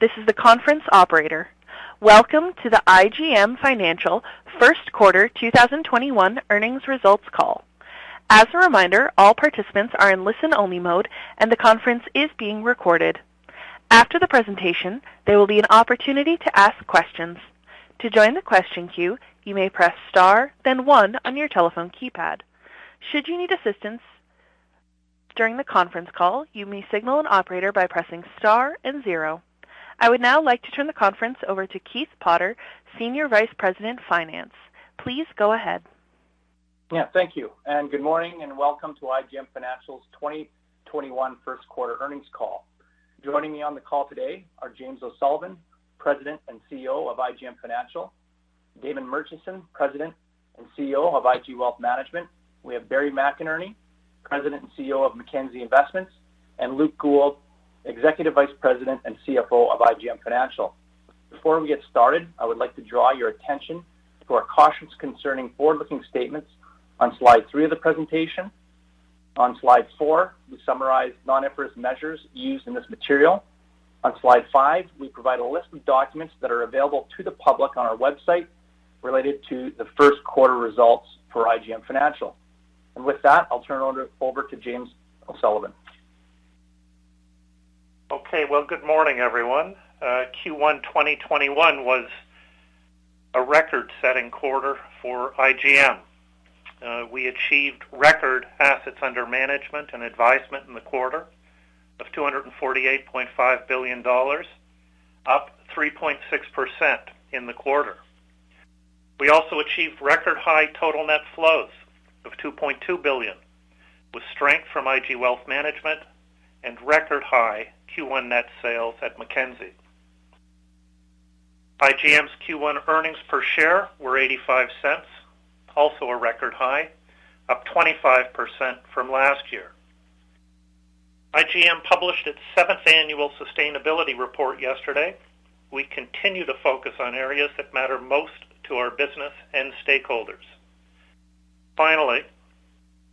This is the conference operator. Welcome to the IGM Financial First Quarter 2021 Earnings Results Call. As a reminder, all participants are in listen-only mode, and the conference is being recorded. After the presentation, there will be an opportunity to ask questions. To join the question queue, you may press star, then one on your telephone keypad. Should you need assistance during the conference call, you may signal an operator by pressing star and zero. I would now like to turn the conference over to Keith Potter, Senior Vice President, Finance. Please go ahead. Yeah, thank you. And good morning and welcome to IGM Financial's 2021 first quarter earnings call. Joining me on the call today are James O'Sullivan, President and CEO of IGM Financial, Damon Murchison, President and CEO of IG Wealth Management. We have Barry McInerney, President and CEO of Mackenzie Investments, and Luke Gould, Executive Vice President and CFO of IGM Financial. Before we get started, I would like to draw your attention to our cautions concerning forward-looking statements on slide three of the presentation. On slide four, we summarize non-IFRS measures used in this material. On slide five, we provide a list of documents that are available to the public on our website related to the first quarter results for IGM Financial. And with that, I'll turn it over to James O'Sullivan. Okay, well, good morning, everyone. Uh, Q1 2021 was a record-setting quarter for IGM. Uh, we achieved record assets under management and advisement in the quarter of $248.5 billion, up 3.6% in the quarter. We also achieved record high total net flows of 2.2 billion, with strength from IG Wealth Management and record high Q1 net sales at Mackenzie. IGM's Q1 earnings per share were 85 cents, also a record high, up 25% from last year. IGM published its seventh annual sustainability report yesterday. We continue to focus on areas that matter most to our business and stakeholders. Finally,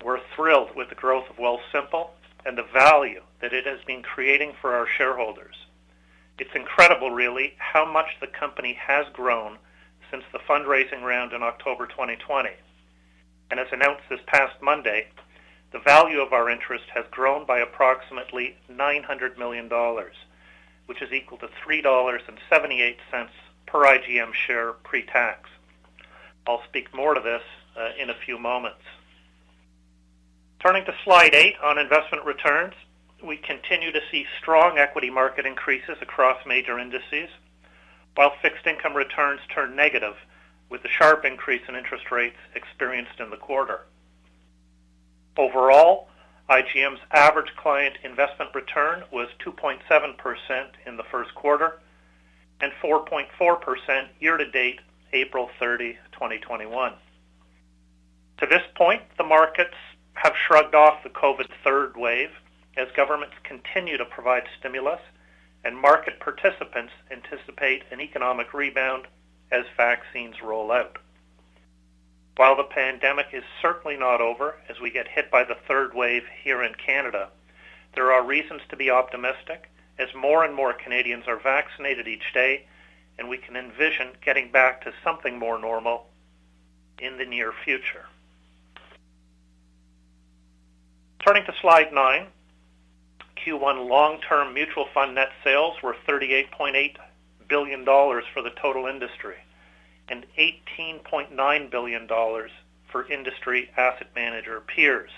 we're thrilled with the growth of Wealthsimple and the value that it has been creating for our shareholders. It's incredible, really, how much the company has grown since the fundraising round in October 2020. And as announced this past Monday, the value of our interest has grown by approximately $900 million, which is equal to $3.78 per IGM share pre-tax. I'll speak more to this uh, in a few moments. Turning to slide eight on investment returns, we continue to see strong equity market increases across major indices, while fixed income returns turn negative with the sharp increase in interest rates experienced in the quarter. Overall, IGM's average client investment return was 2.7% in the first quarter and 4.4% year-to-date April 30, 2021. To this point, the markets have shrugged off the COVID third wave as governments continue to provide stimulus and market participants anticipate an economic rebound as vaccines roll out. While the pandemic is certainly not over as we get hit by the third wave here in Canada, there are reasons to be optimistic as more and more Canadians are vaccinated each day and we can envision getting back to something more normal in the near future. Turning to slide nine, Q1 long-term mutual fund net sales were $38.8 billion for the total industry and $18.9 billion for industry asset manager peers.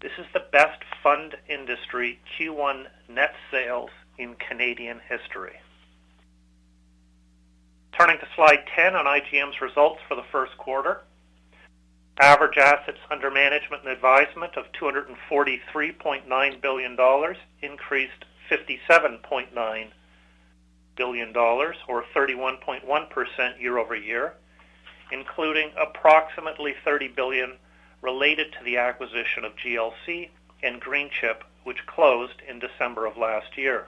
This is the best fund industry Q1 net sales in Canadian history. Turning to slide 10 on IGM's results for the first quarter. Average assets under management and advisement of $243.9 billion increased $57.9 billion or 31.1% year-over-year, including approximately 30 billion related to the acquisition of GLC and Greenchip, which closed in December of last year.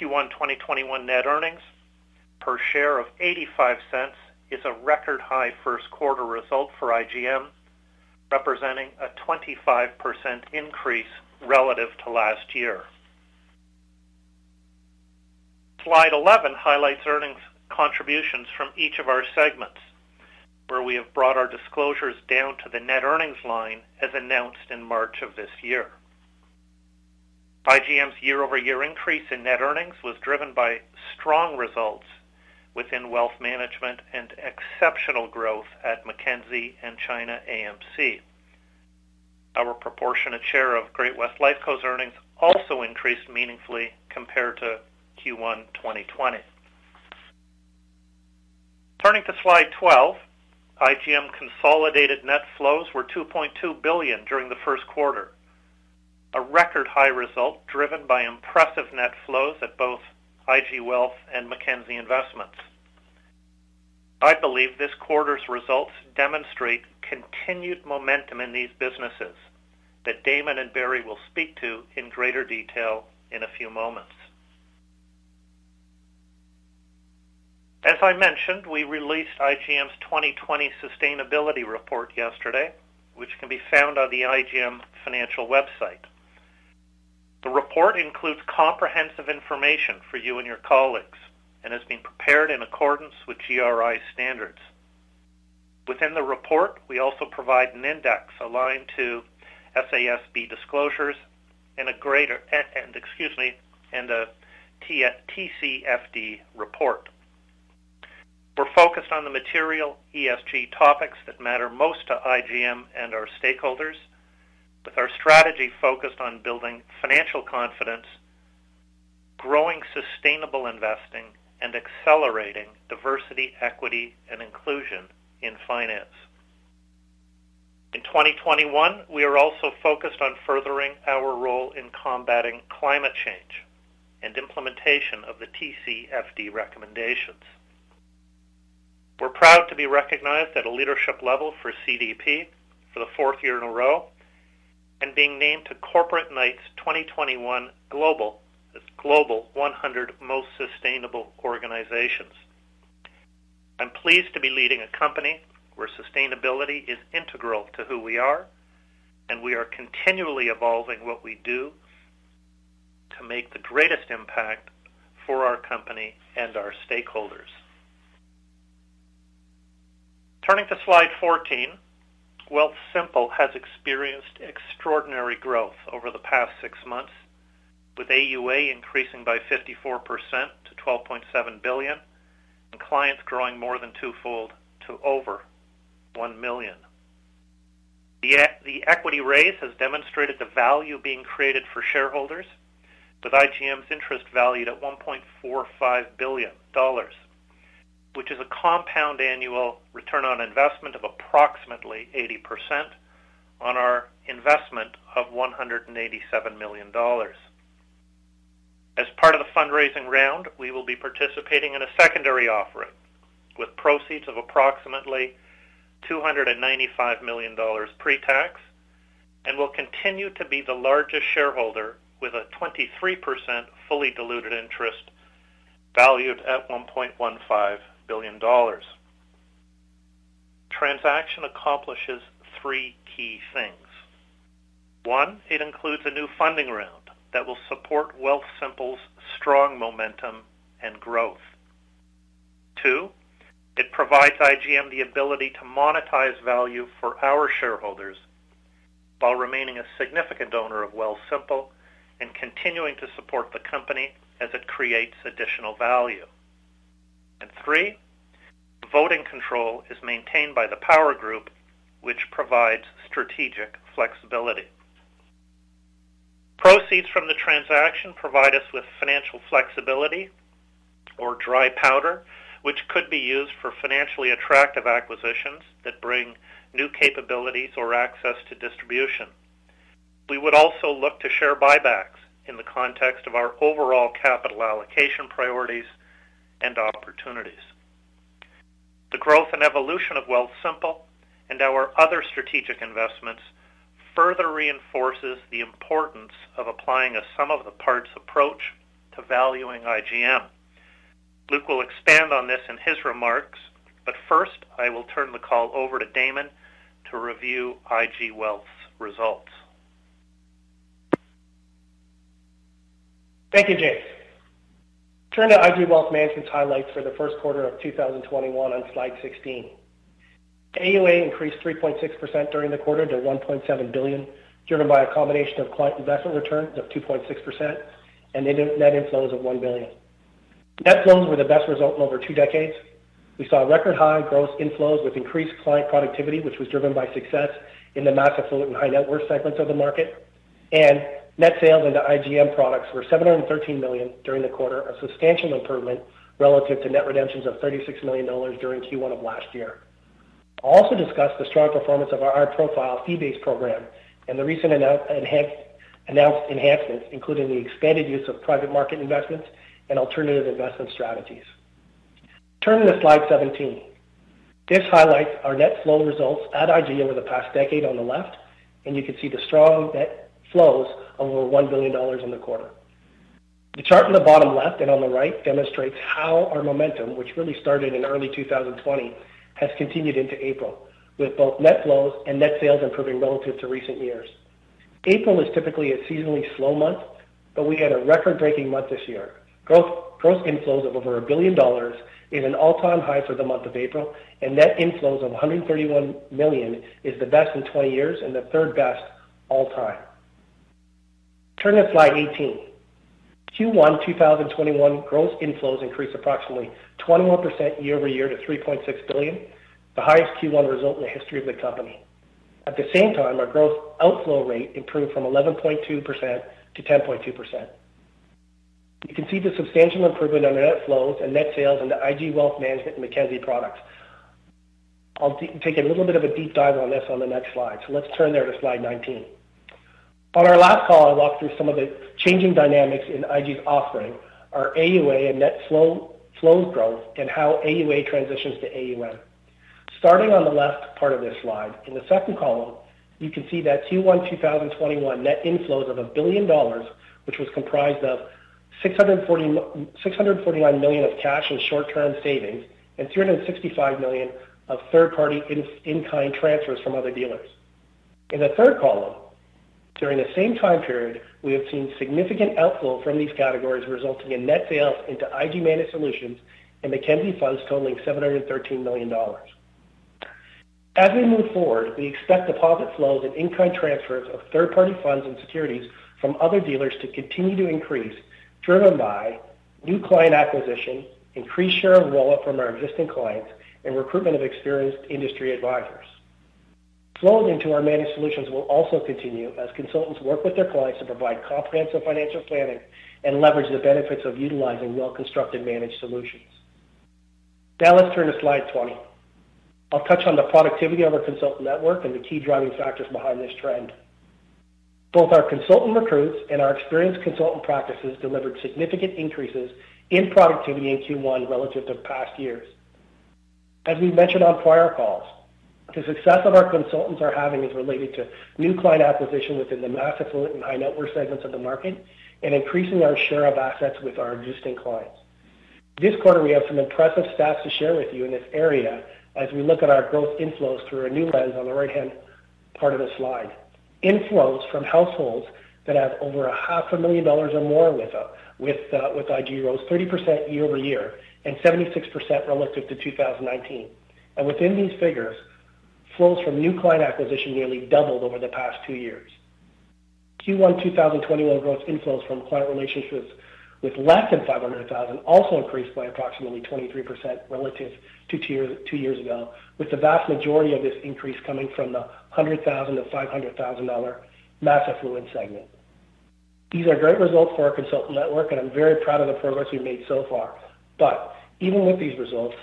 Q1 2021 net earnings per share of 0.85 is a record high first quarter result for IGM, representing a 25% increase relative to last year. Slide 11 highlights earnings contributions from each of our segments, where we have brought our disclosures down to the net earnings line as announced in March of this year. IGM's year-over-year increase in net earnings was driven by strong results within wealth management and exceptional growth at Mackenzie and China AMC. Our proportionate share of Great-West Lifeco's earnings also increased meaningfully compared to Q1 2020. Turning to slide 12, IGM consolidated net flows were 2.2 billion during the first quarter, a record high result driven by impressive net flows at both IG Wealth and Mackenzie Investments. I believe this quarter's results demonstrate continued momentum in these businesses that Damon and Barry will speak to in greater detail in a few moments. As I mentioned, we released IGM's 2020 sustainability report yesterday, which can be found on the IGM Financial website. The report includes comprehensive information for you and your colleagues and has been prepared in accordance with GRI standards. Within the report, we also provide an index aligned to SASB disclosures and a greater and excuse me and a TCFD report. We're focused on the material ESG topics that matter most to IGM and our stakeholders, with our strategy focused on building financial confidence, growing sustainable investing, and accelerating diversity, equity, and inclusion in finance. In 2021, we are also focused on furthering our role in combating climate change and implementation of the TCFD recommendations. We're proud to be recognized at a leadership level for CDP for the fourth year in a row and being named to Corporate Knights 2021 Global Global 100 Most Sustainable Organizations. I'm pleased to be leading a company where sustainability is integral to who we are, and we are continually evolving what we do to make the greatest impact for our company and our stakeholders. Turning to slide 14, Wealthsimple has experienced extraordinary growth over the past six months, with AUA increasing by 54% to 12.7 billion and clients growing more than twofold to over 1 million. The, the equity raise has demonstrated the value being created for shareholders, with IGM's interest valued at 1.45 billion dollars which is a compound annual return on investment of approximately 80% on our investment of 187 million dollars. As part of the fundraising round, we will be participating in a secondary offering with proceeds of approximately 295 million dollars pre-tax and will continue to be the largest shareholder with a 23% fully diluted interest valued at 1.15 billion dollars. Transaction accomplishes three key things. One, it includes a new funding round that will support Wealthsimple's strong momentum and growth. Two, it provides IGM the ability to monetize value for our shareholders while remaining a significant owner of Wealthsimple and continuing to support the company as it creates additional value. And three, voting control is maintained by the Power Group, which provides strategic flexibility. Proceeds from the transaction provide us with financial flexibility or dry powder, which could be used for financially attractive acquisitions that bring new capabilities or access to distribution. We would also look to share buybacks in the context of our overall capital allocation priorities and opportunities. The growth and evolution of Wealthsimple and our other strategic investments further reinforces the importance of applying a sum of the parts approach to valuing IGM. Luke will expand on this in his remarks, but first, I will turn the call over to Damon to review IG Wealth's results. Thank you, James. Turn to IG Wealth Management's highlights for the first quarter of 2021 on slide 16. AUA increased 3.6% during the quarter to 1.7 billion, driven by a combination of client investment returns of 2.6% and net inflows of 1 billion. Net flows were the best result in over two decades. We saw record high gross inflows with increased client productivity, which was driven by success in the mass affluent and high net worth segments of the market. And net sales into IGM products were 713 million during the quarter, a substantial improvement relative to net redemptions of 36 million dollars during Q1 of last year. I'll also discuss the strong performance of our iProfile fee-based program and the recent announced enhancements, including the expanded use of private market investments and alternative investment strategies. Turning to slide 17. This highlights our net flow results at IG over the past decade on the left, and you can see the strong net flows of over 1 billion dollars in the quarter. The chart in the bottom left and on the right demonstrates how our momentum, which really started in early 2020, has continued into April, with both net flows and net sales improving relative to recent years. April is typically a seasonally slow month, but we had a record-breaking month this year. Growth, gross inflows of over a 1 billion dollars is an all-time high for the month of April, and net inflows of 131 million is the best in 20 years and the third best all time. Turn to slide 18. Q1 2021 gross inflows increased approximately 21% year-over-year to 3.6 billion, the highest Q1 result in the history of the company. At the same time, our gross outflow rate improved from 11.2% to 10.2%. You can see the substantial improvement on net flows and net sales in the IG Wealth Management and Mackenzie products. I'll take a little bit of a deep dive on this on the next slide. So let's turn there to slide 19. On our last call, I walked through some of the changing dynamics in IG's offering, our AUA and net flow, flows growth, and how AUA transitions to AUM. Starting on the left part of this slide, in the second column, you can see that Q1 2021 net inflows of a 1 billion dollars, which was comprised of 649 million of cash and short-term savings and 365 million of third-party in-kind transfers from other dealers. In the third column, during the same time period, we have seen significant outflow from these categories, resulting in net sales into IG Managed Solutions and Mackenzie funds totaling 713 million dollars. As we move forward, we expect deposit flows and in-kind transfers of third-party funds and securities from other dealers to continue to increase, driven by new client acquisition, increased share of wallet from our existing clients, and recruitment of experienced industry advisors. Flows into our managed solutions will also continue as consultants work with their clients to provide comprehensive financial planning and leverage the benefits of utilizing well-constructed managed solutions. Now let's turn to slide 20. I'll touch on the productivity of our consultant network and the key driving factors behind this trend. Both our consultant recruits and our experienced consultant practices delivered significant increases in productivity in Q1 relative to past years. As we mentioned on prior calls, the success of our consultants are having is related to new client acquisition within the mass affluent and high net worth segments of the market and increasing our share of assets with our existing clients. This quarter, we have some impressive stats to share with you in this area as we look at our growth inflows through a new lens on the right-hand part of the slide inflows from households that have over a half a million dollars or more with uh, with uh, with IG rose 30% year over year and 76% relative to 2019. And within these figures, flows from new client acquisition nearly doubled over the past two years. Q1 2021 gross inflows from client relationships with less than 500,000 also increased by approximately 23% relative to two years, ago, with the vast majority of this increase coming from the 100,000 to 500,000 dollar mass affluent segment. These are great results for our consultant network, and I'm very proud of the progress we've made so far. But even with these results,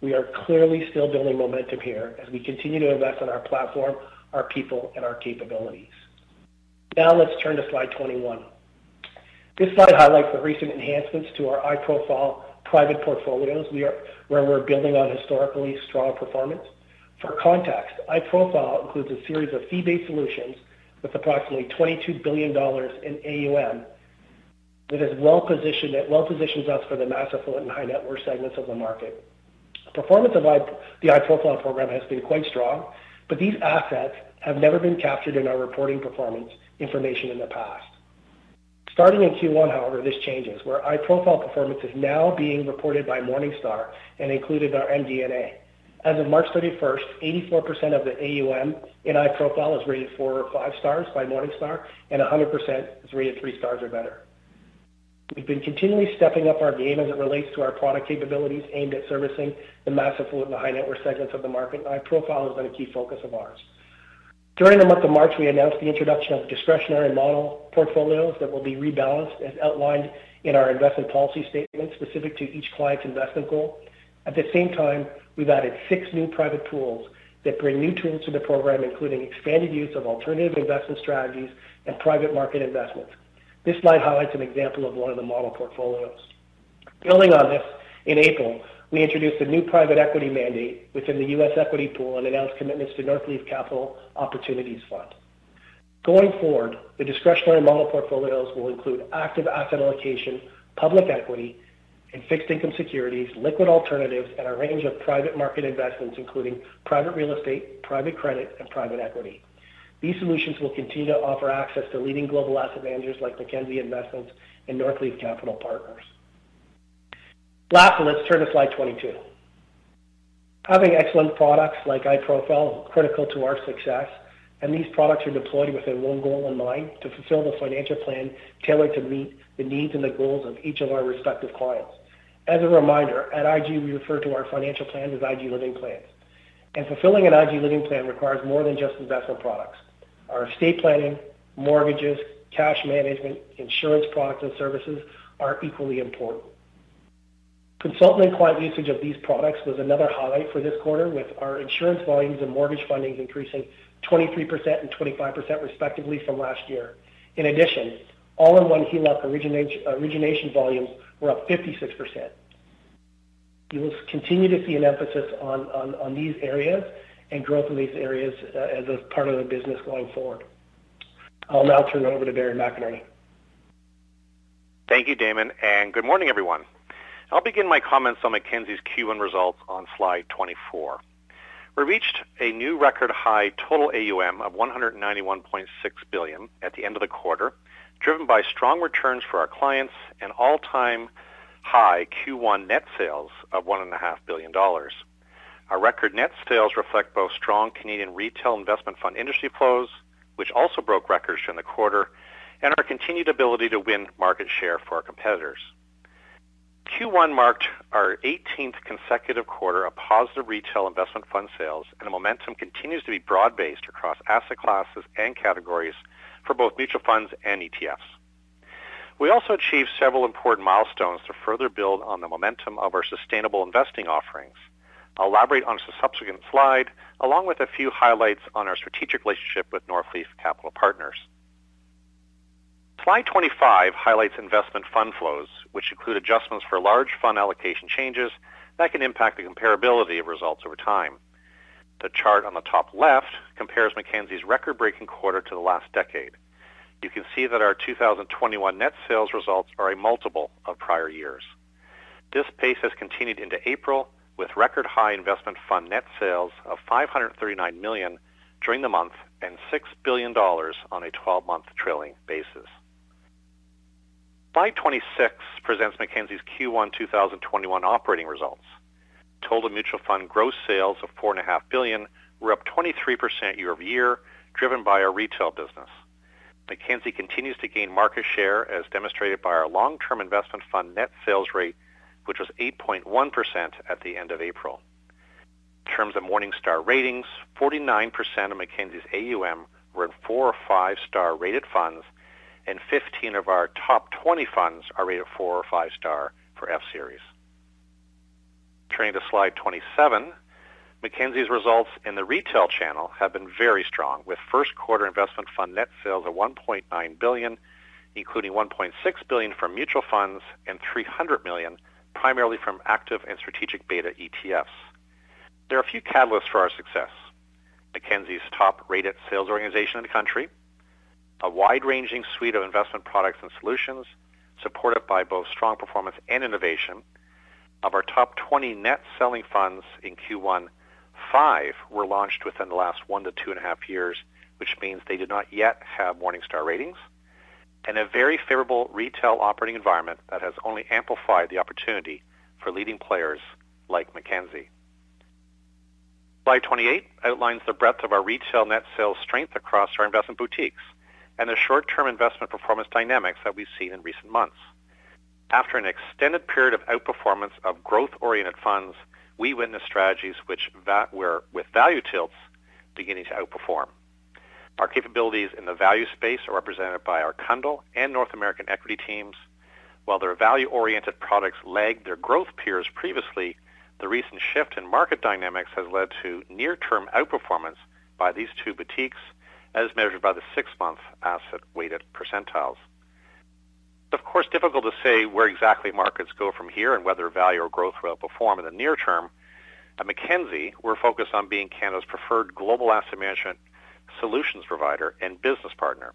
we are clearly still building momentum here as we continue to invest in our platform, our people, and our capabilities. Now let's turn to slide 21. This slide highlights the recent enhancements to our iProfile private portfolios where we're building on historically strong performance. For context, iProfile includes a series of fee-based solutions with approximately $22 billion in AUM that is well-positioned, that well positions us for the mass affluent and high net worth segments of the market. Performance of the iProfile program has been quite strong, but these assets have never been captured in our reporting performance information in the past. Starting in Q1, however, this changes, where iProfile performance is now being reported by Morningstar and included in our MD&A. As of March 31st, 84% of the AUM in iProfile is rated four or five stars by Morningstar, and 100% is rated three stars or better. We've been continually stepping up our game as it relates to our product capabilities aimed at servicing the mass affluent and the high net worth segments of the market. And iProfile has been a key focus of ours. During the month of March, we announced the introduction of discretionary model portfolios that will be rebalanced as outlined in our investment policy statement specific to each client's investment goal. At the same time, we've added six new private pools that bring new tools to the program, including expanded use of alternative investment strategies and private market investments. This slide highlights an example of one of the model portfolios. Building on this, in April, we introduced a new private equity mandate within the U.S. equity pool and announced commitments to Northleaf Capital Opportunities Fund. Going forward, the discretionary model portfolios will include active asset allocation, public equity, and fixed income securities, liquid alternatives, and a range of private market investments, including private real estate, private credit, and private equity. These solutions will continue to offer access to leading global asset managers like Mackenzie Investments and Northleaf Capital Partners. Lastly, let's turn to slide 22. Having excellent products like iProfile is critical to our success, and these products are deployed with a one goal in mind, to fulfill the financial plan tailored to meet the needs and the goals of each of our respective clients. As a reminder, at IG, we refer to our financial plans as IG Living Plans. And fulfilling an IG Living Plan requires more than just investment products. Our estate planning, mortgages, cash management, insurance products and services are equally important. Consultant and client usage of these products was another highlight for this quarter, with our insurance volumes and mortgage fundings increasing 23% and 25% respectively from last year. In addition, all-in-one HELOC origination volumes were up 56%. You will continue to see an emphasis on these areas and growth in these areas uh, as a part of the business going forward. I'll now turn it over to Barry McInerney. Thank you, Damon, and good morning, everyone. I'll begin my comments on Mackenzie's Q1 results on slide 24. We reached a new record high total AUM of 191.6 billion at the end of the quarter, driven by strong returns for our clients and all-time high Q1 net sales of 1.5 billion dollars. Our record net sales reflect both strong Canadian retail investment fund industry flows, which also broke records during the quarter, and our continued ability to win market share for our competitors. Q1 marked our 18th consecutive quarter of positive retail investment fund sales, and the momentum continues to be broad-based across asset classes and categories for both mutual funds and ETFs. We also achieved several important milestones to further build on the momentum of our sustainable investing offerings. I'll elaborate on a subsequent slide, along with a few highlights on our strategic relationship with Northleaf Capital Partners. Slide 25 highlights investment fund flows, which include adjustments for large fund allocation changes that can impact the comparability of results over time. The chart on the top left compares Mackenzie's record-breaking quarter to the last decade. You can see that our 2021 net sales results are a multiple of prior years. This pace has continued into April, with record high investment fund net sales of 539 million during the month and 6 billion dollars on a 12-month trailing basis. Slide 26 presents Mackenzie's Q1 2021 operating results. Total mutual fund gross sales of 4.5 billion were up 23% year-over-year, driven by our retail business. Mackenzie continues to gain market share, as demonstrated by our long-term investment fund net sales rate which was 8.1% at the end of April. In terms of Morningstar ratings, 49% of Mackenzie's AUM were in four or five-star rated funds, and 15 of our top 20 funds are rated four or five star for F series. Turning to slide 27, Mackenzie's results in the retail channel have been very strong, with first quarter investment fund net sales of 1.9 billion, including 1.6 billion from mutual funds and 300 million primarily from active and strategic beta ETFs. There are a few catalysts for our success. Mackenzie's top-rated sales organization in the country, a wide-ranging suite of investment products and solutions supported by both strong performance and innovation. Of our top 20 net selling funds in Q1, five were launched within the last one to two and a half years, which means they did not yet have Morningstar ratings, and a very favorable retail operating environment that has only amplified the opportunity for leading players like Mackenzie. Slide 28 outlines the breadth of our retail net sales strength across our investment boutiques and the short-term investment performance dynamics that we've seen in recent months. After an extended period of outperformance of growth-oriented funds, we witnessed strategies which were with value tilts beginning to outperform. Our capabilities in the value space are represented by our Cundill and North American equity teams. While their value-oriented products lagged their growth peers previously, the recent shift in market dynamics has led to near-term outperformance by these two boutiques as measured by the six-month asset-weighted percentiles. Of course, difficult to say where exactly markets go from here and whether value or growth will perform in the near term. At Mackenzie, we're focused on being Canada's preferred global asset management solutions provider and business partner,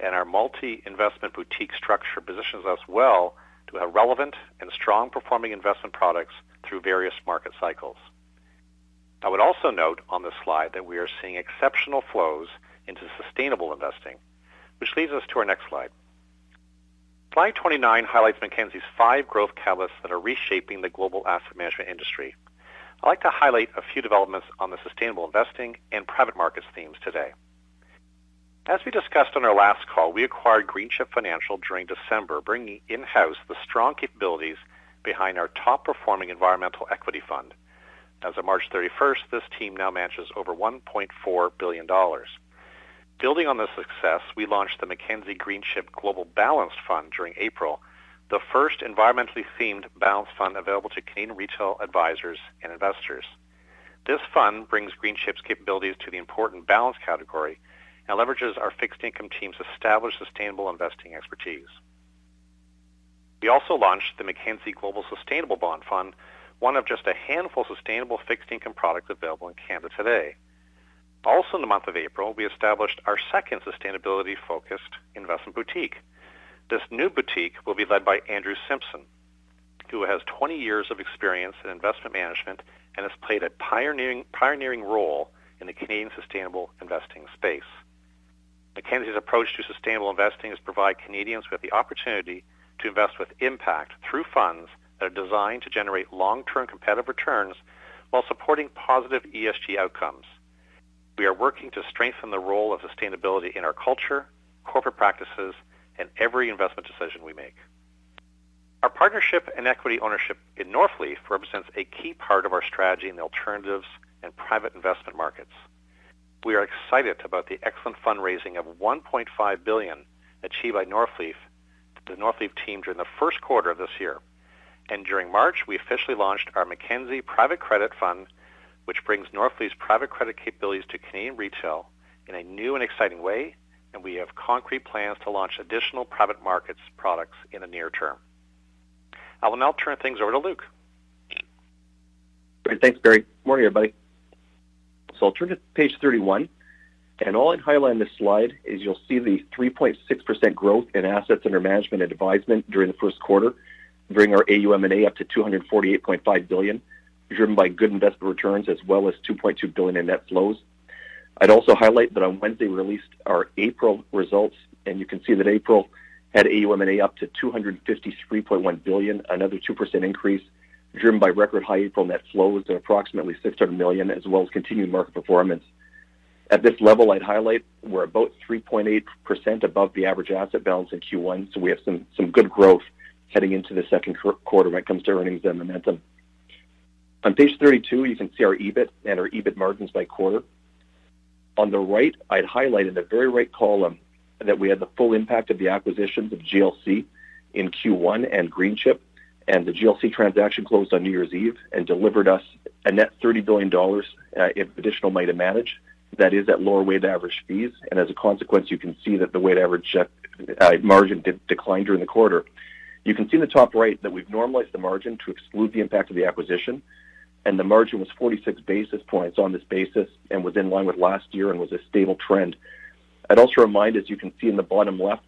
and our multi-investment boutique structure positions us well to have relevant and strong performing investment products through various market cycles. I would also note on this slide that we are seeing exceptional flows into sustainable investing, which leads us to our next slide. Slide 29 highlights Mackenzie's five growth catalysts that are reshaping the global asset management industry. I'd like to highlight a few developments on the sustainable investing and private markets themes today. As we discussed on our last call, we acquired Greenchip Financial during December, bringing in-house the strong capabilities behind our top-performing environmental equity fund. As of March 31st, this team now manages over $1.4 billion. Building on this success, we launched the Mackenzie Greenchip Global Balanced Fund during April, the first environmentally themed balanced fund available to Canadian retail advisors and investors. This fund brings Greenchip's capabilities to the important balance category and leverages our fixed income team's established sustainable investing expertise. We also launched the Mackenzie Global Sustainable Bond Fund, one of just a handful of sustainable fixed income products available in Canada today. Also in the month of April, we established our second sustainability-focused investment boutique. This new boutique will be led by Andrew Simpson, who has 20 years of experience in investment management and has played a pioneering, pioneering role in the Canadian sustainable investing space. Mackenzie's approach to sustainable investing is to provide Canadians with the opportunity to invest with impact through funds that are designed to generate long-term competitive returns while supporting positive ESG outcomes. We are working to strengthen the role of sustainability in our culture, corporate practices, and every investment decision we make. Our partnership and equity ownership in Northleaf represents a key part of our strategy in the alternatives and private investment markets. We are excited about the excellent fundraising of 1.5 billion achieved by Northleaf, the Northleaf team during the first quarter of this year. And during March, we officially launched our Mackenzie Private Credit Fund which brings Northleaf's private credit capabilities to Canadian retail in a new and exciting way, and we have concrete plans to launch additional private markets products in the near term. I will now turn things over to Luke. Great. Thanks, Barry. Morning, everybody. So I'll turn to page 31, and all I'd highlight on this slide is you'll see the 3.6% growth in assets under management and advisement during the first quarter, bringing our AUM&A up to 248.5 billion, driven by good investment returns as well as 2.2 billion in net flows. I'd also highlight that on Wednesday we released our April results, and you can see that April had AUM&A up to 253.1 billion, another 2% increase, driven by record high April net flows of approximately 600 million, as well as continued market performance. At this level, I'd highlight we're about 3.8% above the average asset balance in Q1, so we have some some good growth heading into the second quarter when it comes to earnings and momentum. On page 32, you can see our EBIT and our EBIT margins by quarter. On the right, I'd highlight in the very right column that we had the full impact of the acquisitions of GLC in Q1 and Greenchip, and the GLC transaction closed on New Year's Eve and delivered us a net 30 billion dollars uh, in additional money to manage. That is at lower weighted average fees, and as a consequence, you can see that the weighted average uh, uh, margin did decline during the quarter. You can see in the top right that we've normalized the margin to exclude the impact of the acquisition, and the margin was 46 basis points on this basis and was in line with last year and was a stable trend. I'd also remind, as you can see in the bottom left,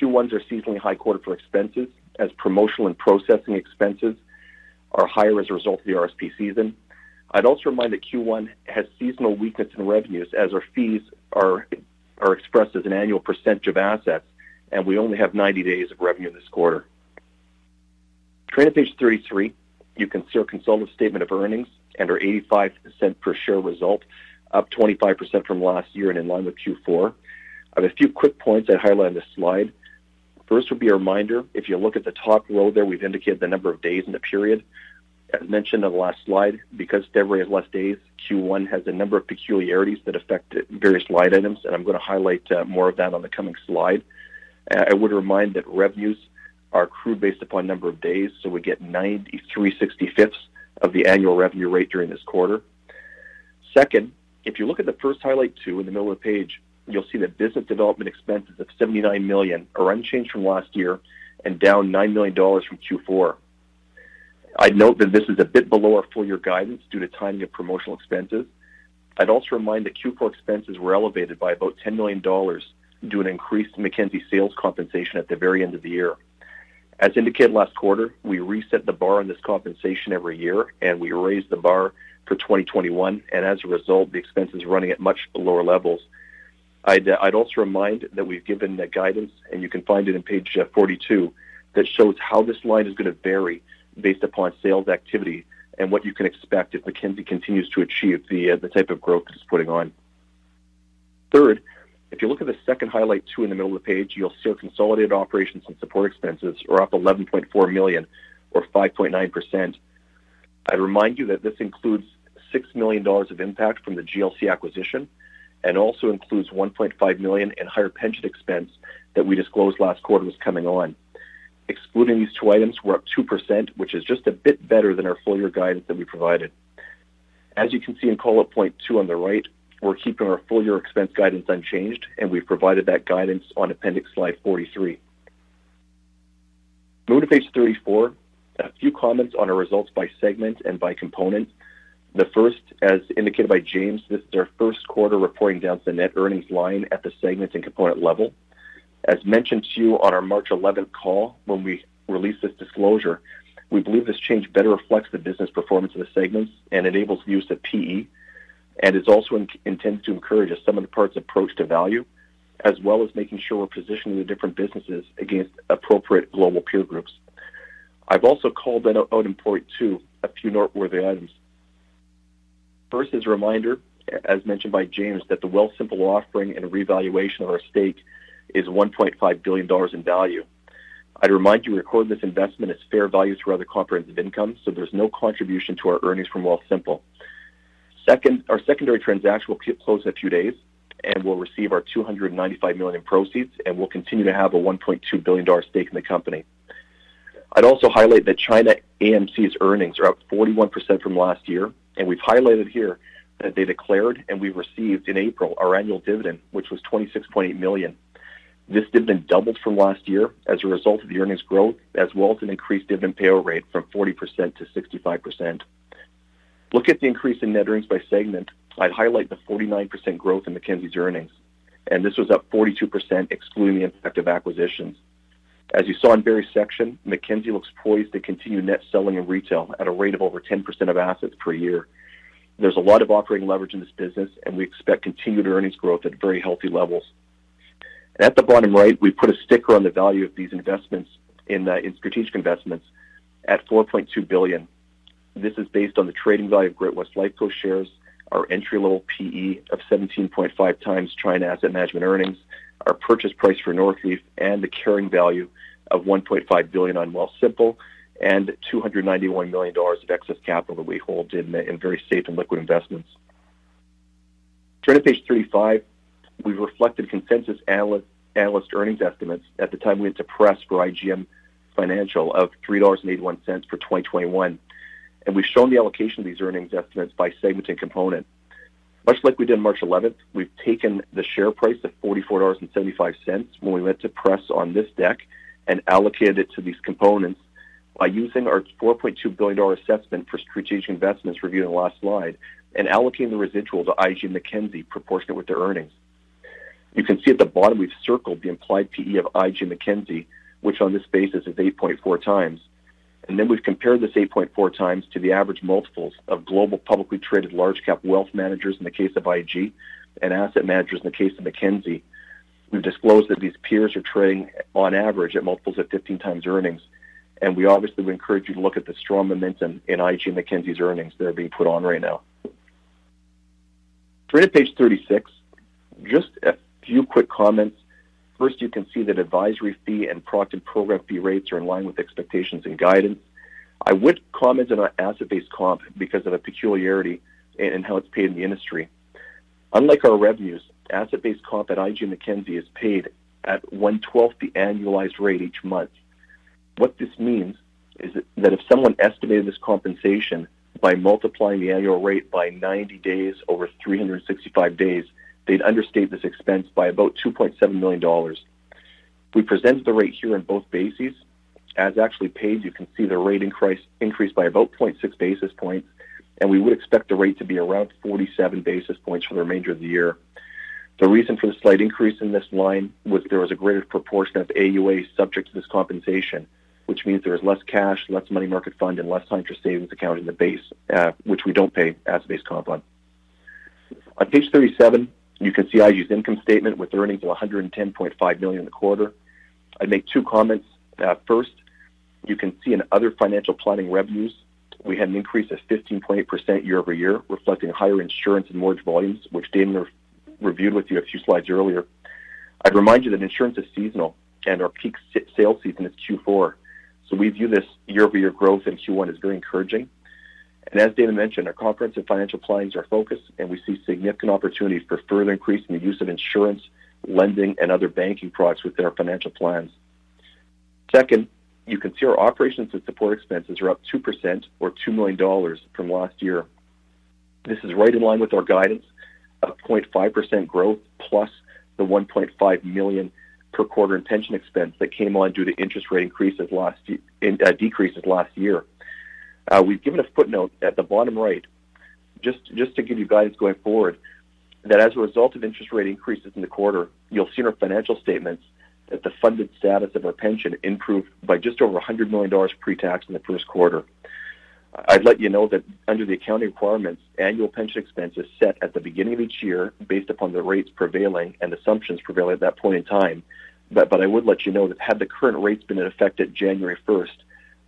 Q1s are seasonally high quarter for expenses, as promotional and processing expenses are higher as a result of the RSP season. I'd also remind that Q1 has seasonal weakness in revenues as our fees are are expressed as an annual percentage of assets, and we only have 90 days of revenue in this quarter. Turning to page 33, you can see our consolidated statement of earnings and our 85 cent per share result, up 25% from last year and in line with Q4. I have a few quick points I'd highlight on this slide. First would be a reminder, if you look at the top row there, we've indicated the number of days in the period. As mentioned on the last slide, because February has less days, Q1 has a number of peculiarities that affect various line items, and I'm going to highlight uh, more of that on the coming slide. Uh, I would remind that revenues are accrued based upon number of days, so we get 93 65ths of the annual revenue rate during this quarter. Second, if you look at the first highlight two in the middle of the page, you'll see that business development expenses of 79 million are unchanged from last year and down 9 million dollars from Q4. I'd note that this is a bit below our full year guidance due to timing of promotional expenses. I'd also remind that Q4 expenses were elevated by about 10 million dollars due to an increased Mackenzie sales compensation at the very end of the year. As indicated last quarter, we reset the bar on this compensation every year, and we raised the bar for 2021, and as a result, the expense is running at much lower levels. I'd, I'd also remind that we've given guidance, and you can find it in page uh, 42, that shows how this line is going to vary based upon sales activity and what you can expect if Mackenzie continues to achieve the, uh, the type of growth that it's putting on. Third, if you look at the second highlight two in the middle of the page, you'll see our consolidated operations and support expenses are up 11.4 million, or 5.9 percent. I'd remind you that this includes six million dollars of impact from the GLC acquisition, and also includes 1.5 million in higher pension expense that we disclosed last quarter was coming on. Excluding these two items, we're up 2%, which is just a bit better than our full year guidance that we provided. As you can see in call-out point two on the right, we're keeping our full year expense guidance unchanged, and we've provided that guidance on appendix slide 43. Moving to page 34, a few comments on our results by segment and by component. The first, as indicated by James, this is our first quarter reporting down to the net earnings line at the segment and component level. As mentioned to you on our March 11th call when we released this disclosure, we believe this change better reflects the business performance of the segments and enables the use of PE and is also in, intended to encourage a sum of the parts approach to value, as well as making sure we're positioning the different businesses against appropriate global peer groups. I've also called out, out in point two a few noteworthy items. First is a reminder, as mentioned by James, that the Wealthsimple offering and revaluation of our stake is $1.5 billion in value. I'd remind you, we record this investment as fair value through other comprehensive income, so there's no contribution to our earnings from Wealthsimple. Second, our secondary transaction will close in a few days, and we'll receive our 295 million proceeds, and we'll continue to have a 1.2 billion dollar stake in the company. I'd also highlight that China AMC's earnings are up 41% from last year, and we've highlighted here that they declared and we received in April our annual dividend, which was 26.8 million. This dividend doubled from last year as a result of the earnings growth, as well as an increased dividend payout rate from 40% to 65%. Look at the increase in net earnings by segment. I'd highlight the 49% growth in Mackenzie's earnings, and this was up 42% excluding the impact of acquisitions. As you saw in Barry's section, Mackenzie looks poised to continue net selling in retail at a rate of over 10% of assets per year. There's a lot of operating leverage in this business, and we expect continued earnings growth at very healthy levels. And at the bottom right, we put a sticker on the value of these investments in, uh, in strategic investments at 4.2 billion. This is based on the trading value of Great-West Lifeco shares, our entry-level PE of 17.5 times China Asset Management earnings, our purchase price for Northleaf, and the carrying value of 1.5 billion on Wealthsimple, and 291 million dollars of excess capital that we hold in, very safe and liquid investments. Turning to page 35, we've reflected consensus analyst, analyst earnings estimates at the time we went to press for IGM Financial of $3.81 for 2021 and we've shown the allocation of these earnings estimates by segment and component. Much like we did March 11th, we've taken the share price of $44.75 when we went to press on this deck and allocated it to these components by using our $4.2 billion assessment for strategic investments reviewed in the last slide and allocating the residual to IG Mackenzie proportionate with their earnings. You can see at the bottom we've circled the implied PE of IG Mackenzie, which on this basis is 8.4 times. And then we've compared this 8.4 times to the average multiples of global publicly traded large cap wealth managers in the case of IG and asset managers in the case of Mackenzie. We've disclosed that these peers are trading on average at multiples of 15 times earnings. And we obviously would encourage you to look at the strong momentum in IG and Mackenzie's earnings that are being put on right now. Turning to page 36, just a few quick comments First, you can see that advisory fee and product program fee rates are in line with expectations and guidance. I would comment on asset-based comp because of a peculiarity in how it's paid in the industry. Unlike our revenues, asset-based comp at IG Mackenzie is paid at one-twelfth the annualized rate each month. What this means is that if someone estimated this compensation by multiplying the annual rate by 90 days over 365 days, they'd understate this expense by about $2.7 million. We presented the rate here in both bases. As actually paid, you can see the rate increase, increased by about 0.6 basis points, and we would expect the rate to be around 47 basis points for the remainder of the year. The reason for the slight increase in this line was there was a greater proportion of AUA subject to this compensation, which means there is less cash, less money market fund, and less time for savings account in the base, uh, which we don't pay asset-based comp on. On page 37, you can see IG's income statement with earnings of 110.5 million in the quarter. I'd make two comments. Uh, first, you can see in other financial planning revenues, we had an increase of 15.8% year over year, reflecting higher insurance and mortgage volumes, which Damon re- reviewed with you a few slides earlier. I'd remind you that insurance is seasonal, and our peak sales season is Q4. So we view this year-over-year growth in Q1 as very encouraging. And as David mentioned, our comprehensive financial planning is our focus, and we see significant opportunity for further increasing the use of insurance, lending, and other banking products within our financial plans. Second, you can see our operations and support expenses are up 2% or $2 million from last year. This is right in line with our guidance of 0.5% growth plus the 1.5 million per quarter in pension expense that came on due to interest rate increases last in, uh, decreases last year. Uh, we've given a footnote at the bottom right, just just to give you guidance going forward, that as a result of interest rate increases in the quarter, you'll see in our financial statements that the funded status of our pension improved by just over $100 million pre-tax in the first quarter. I'd let you know that under the accounting requirements, annual pension expense is set at the beginning of each year based upon the rates prevailing and assumptions prevailing at that point in time. But, but I would let you know that had the current rates been in effect at January 1st,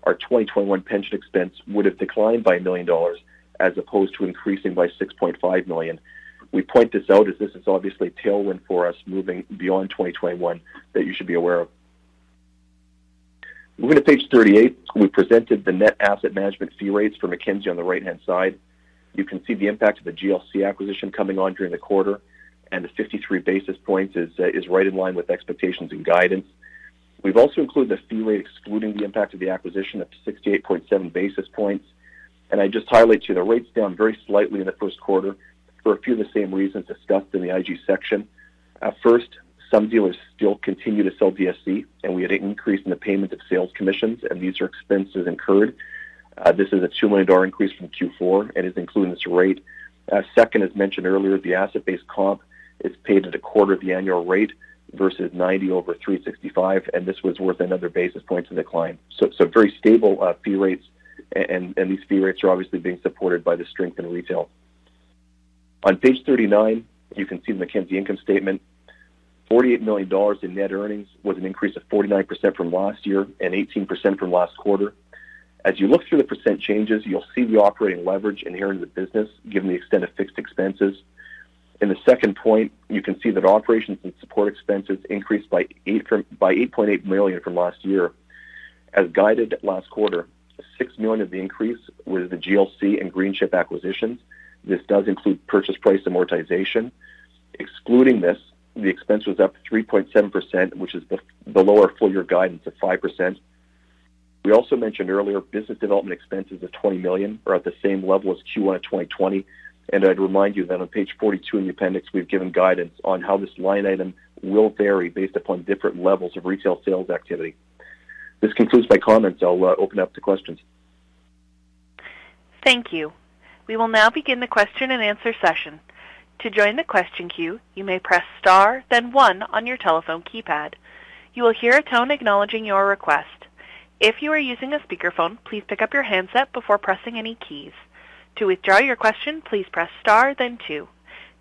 our 2021 pension expense would have declined by a million dollars as opposed to increasing by 6.5 million. We point this out as this is obviously a tailwind for us moving beyond 2021 that you should be aware of. Moving to page 38, we presented the net asset management fee rates for Mackenzie on the right-hand side. You can see the impact of the GLC acquisition coming on during the quarter, and the 53 basis points is, uh, is right in line with expectations and guidance. We've also included the fee rate excluding the impact of the acquisition of 68.7 basis points. And I just highlight to you the rates down very slightly in the first quarter for a few of the same reasons discussed in the IG section. Uh, first, some dealers still continue to sell DSC, and we had an increase in the payment of sales commissions, and these are expenses incurred. Uh, this is a $2 million increase from Q4 and is included in this rate. Uh, second, as mentioned earlier, the asset-based comp is paid at a quarter of the annual rate versus 90 over 365, and this was worth another basis points of decline. So, so very stable uh, fee rates, and, and these fee rates are obviously being supported by the strength in retail. On page 39, you can see the Mackenzie income statement. $48 million in net earnings was an increase of 49% from last year and 18% from last quarter. As you look through the percent changes, you'll see the operating leverage inherent in the business, given the extent of fixed expenses. In the second point, you can see that operations and support expenses increased by eight from, by 8.8 million from last year. As guided last quarter, 6 million of the increase was the GLC and Greenchip acquisitions. This does include purchase price amortization. Excluding this, the expense was up 3.7%, which is below our full year guidance of 5%. We also mentioned earlier business development expenses of 20 million are at the same level as Q1 of 2020 And I'd remind you that on page 42 in the appendix, we've given guidance on how this line item will vary based upon different levels of retail sales activity. This concludes my comments. I'll uh, open up to questions. Thank you. We will now begin the question and answer session. To join the question queue, you may press star, then one on your telephone keypad. You will hear a tone acknowledging your request. If you are using a speakerphone, please pick up your handset before pressing any keys. To withdraw your question, please press star, then two.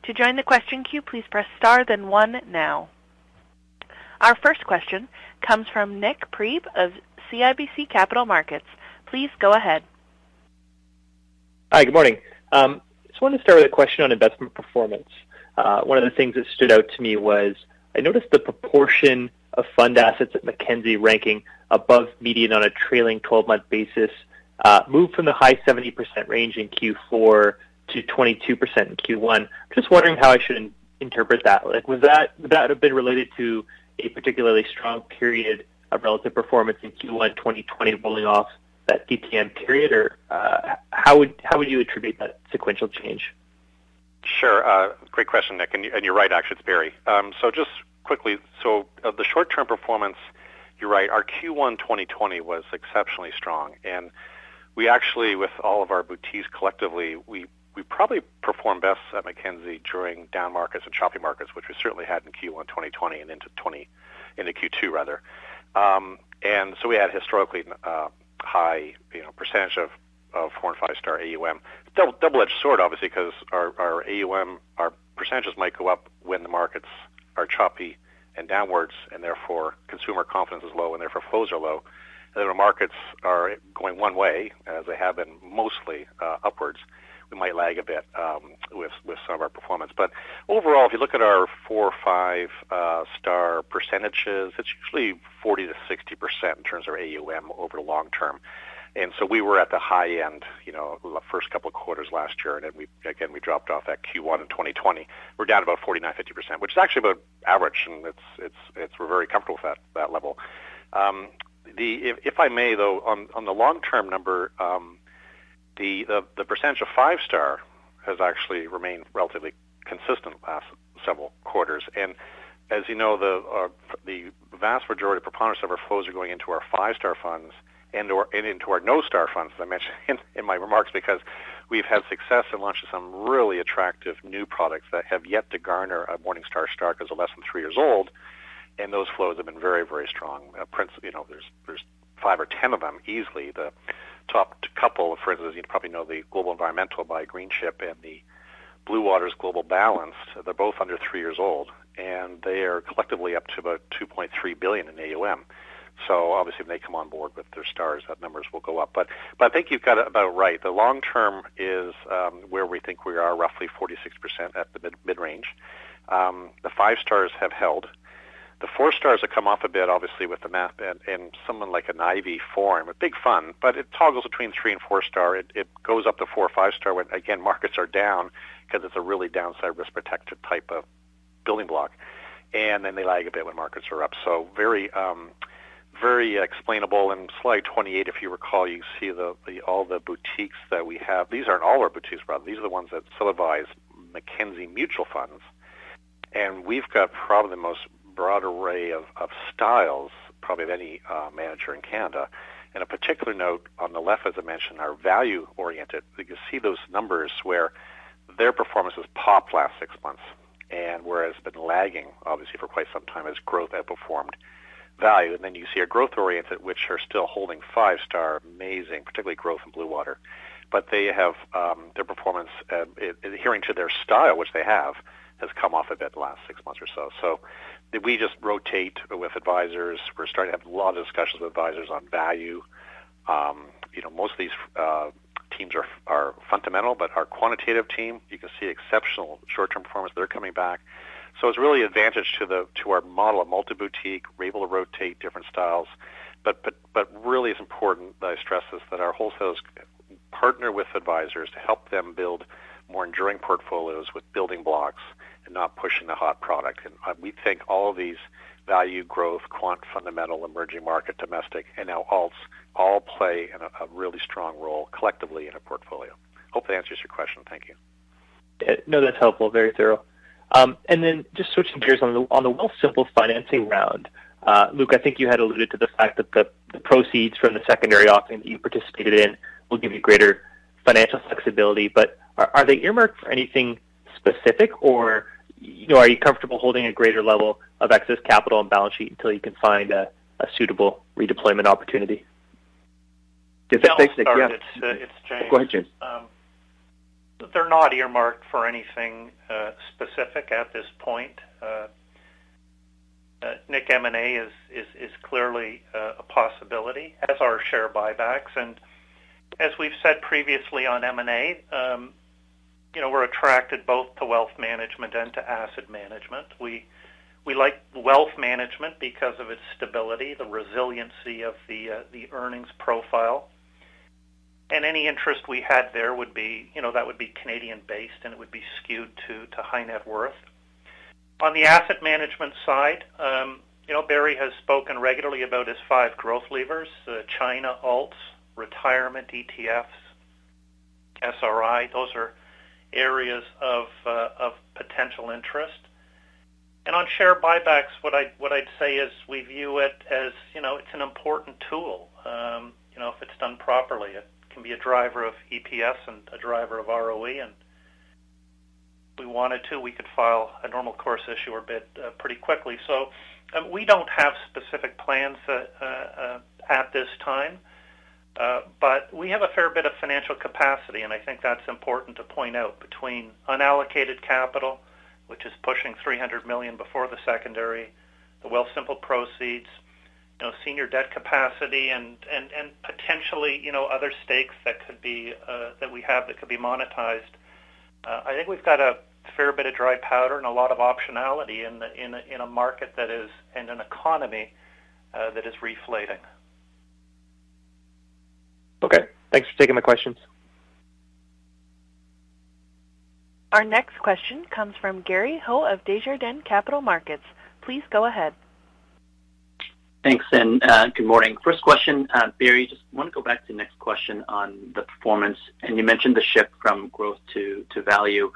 To join the question queue, please press star, then one now. Our first question comes from Nik Priebe of CIBC Capital Markets. Please go ahead. Hi, good morning. Um, just wanted to start with a question on investment performance. Uh, one of the things that stood out to me was I noticed the proportion of fund assets at Mackenzie ranking above median on a trailing 12-month basis moved from the high 70% range in Q4 to 22% in Q1. Just wondering how I should in- interpret that. Like, was that would that have been related to a particularly strong period of relative performance in Q1 2020 rolling off that DTM period, or uh, how would how would you attribute that sequential change? Sure. Uh, great question, Nick, and, and, you're right. Actually, it's Barry. Um, so just quickly, so uh, the short-term performance, you're right. Our Q1 2020 was exceptionally strong, and we actually, with all of our boutiques collectively, we we probably performed best at Mackenzie during down markets and choppy markets, which we certainly had in Q1 2020 and into 20 into Q2 rather. Um, and so we had historically uh, high, you know, percentage of, of four and five star AUM. Double, double-edged sword, obviously, because our, our AUM, our percentages might go up when the markets are choppy and downwards, and therefore consumer confidence is low, and therefore flows are low. The markets are going one way, as they have been mostly uh, upwards we might lag a bit um, with with some of our performance. But overall, if you look at our four or five uh, star percentages, it's usually 40 to 60 percent in terms of AUM over the long term. And so we were at the high end, you know, the first couple of quarters last year, and then we again we dropped off at Q1 in 2020. We're down about 49, 50 percent, which is actually about average, and it's it's it's we're very comfortable with that that level. Um, the if, if I may though, on on the long term number, um, the, the, the percentage of five star has actually remained relatively consistent last several quarters. And as you know, the uh, the vast majority, of preponderance of our flows are going into our five star funds and or and into our no star funds, as I mentioned in, in my remarks, because we've had success in launching some really attractive new products that have yet to garner a Morningstar star because they're less than three years old, and those flows have been very very strong. Uh, Prince, you know, there's there's five or ten of them easily. The top couple, for instance, you probably know the Global Environmental by Greenchip and the Blue Waters Global Balanced. They're both under three years old, and they are collectively up to about 2.3 billion in AUM. So obviously, when they come on board with their stars, that numbers will go up. But but I think you've got it about right. The long term is um, where we think we are, roughly 46% at the mid mid range. Um, the five stars have held. The four stars have come off a bit, obviously, with the map and, and someone like an Ivy foreign with big fun, but it toggles between three and four star. It, it goes up to four or five star when, again, markets are down because it's a really downside risk protected type of building block. And then they lag a bit when markets are up. So very, um, very explainable. And slide 28, if you recall, you see the, the all the boutiques that we have. These aren't all our boutiques, brother. These are the ones that still advise Mackenzie mutual funds. And we've got probably the most broad array of, of styles, probably of any uh, manager in Canada. And a particular note on the left, as I mentioned, are value oriented. You can see those numbers where their performance has popped last six months, and whereas it's been lagging, obviously, for quite some time as growth outperformed value. And then you see a growth oriented, which are still holding five star, amazing, particularly growth in Bluewater. But they have um, their performance uh, adhering to their style, which they have, has come off a bit the last six months or so. So we just rotate with advisors. We're starting to have a lot of discussions with advisors on value. Um, you know, most of these uh, teams are are fundamental, but our quantitative team, you can see exceptional short-term performance. They're coming back, so it's really advantage to the to our model of multi-boutique. We're able to rotate different styles, but but but really, it's important that I stress this that our wholesalers partner with advisors to help them build more enduring portfolios with building blocks and not pushing the hot product. And uh, we think all of these value, growth, quant, fundamental, emerging market, domestic, and now alts all play a, a really strong role collectively in a portfolio. Hope that answers your question. Thank you. No, that's helpful. Very thorough. Um, and then just switching gears on the on the Wealthsimple financing round, uh, Luke, I think you had alluded to the fact that the, the proceeds from the secondary offering that you participated in will give you greater financial flexibility. But are, are they earmarked for anything specific, or you know, are you comfortable holding a greater level of excess capital and balance sheet until you can find a, a suitable redeployment opportunity? Yes, I'll start. Yeah. It's, uh, it's James. Go ahead, James. Um, they're not earmarked for anything uh, specific at this point. Uh, uh, Nick M&A is, is, is clearly uh, a possibility, as are share buybacks. And as we've said previously on M&A, um, you know, we're attracted both to wealth management and to asset management. We we like wealth management because of its stability, the resiliency of the uh, the earnings profile, and any interest we had there would be, you know, that would be Canadian based and it would be skewed to to high net worth. On the asset management side, um, you know, Barry has spoken regularly about his five growth levers: uh, China alts, retirement ETFs, SRI. Those are areas of uh, of potential interest. And on share buybacks, what I what I'd say is we view it as you know it's an important tool. Um, you know, if it's done properly, it can be a driver of EPS and a driver of ROE. And if we wanted to, we could file a normal course issuer bid uh, pretty quickly. So um, we don't have specific plans uh, uh, at this time. Uh, but we have a fair bit of financial capacity, and I think that's important to point out between unallocated capital, which is pushing 300 million before the secondary, the Wealthsimple proceeds, you know, senior debt capacity, and and and potentially, you know, other stakes that could be uh, that we have that could be monetized. Uh, I think we've got a fair bit of dry powder and a lot of optionality in the, in a, in a market that is and an economy uh, that is reflating. Okay. Thanks for taking my questions. Our next question comes from Gary Ho of Desjardins Capital Markets. Please go ahead. Thanks, and uh, good morning. First question, uh, Barry, just want to go back to the next question on the performance. And you mentioned the shift from growth to, to value.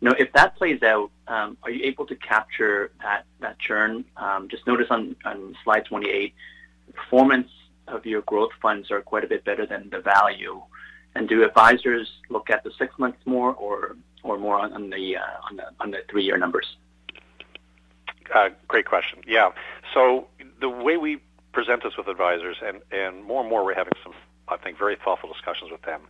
You know, if that plays out, um, are you able to capture that, that churn? Um, just notice on, on slide 28, performance of your growth funds are quite a bit better than the value. And do advisors look at the six months more or or more on, on the uh, on the on the three year numbers? Uh, great question. Yeah. So the way we present this with advisors, and and more and more we're having some, I think, very thoughtful discussions with them.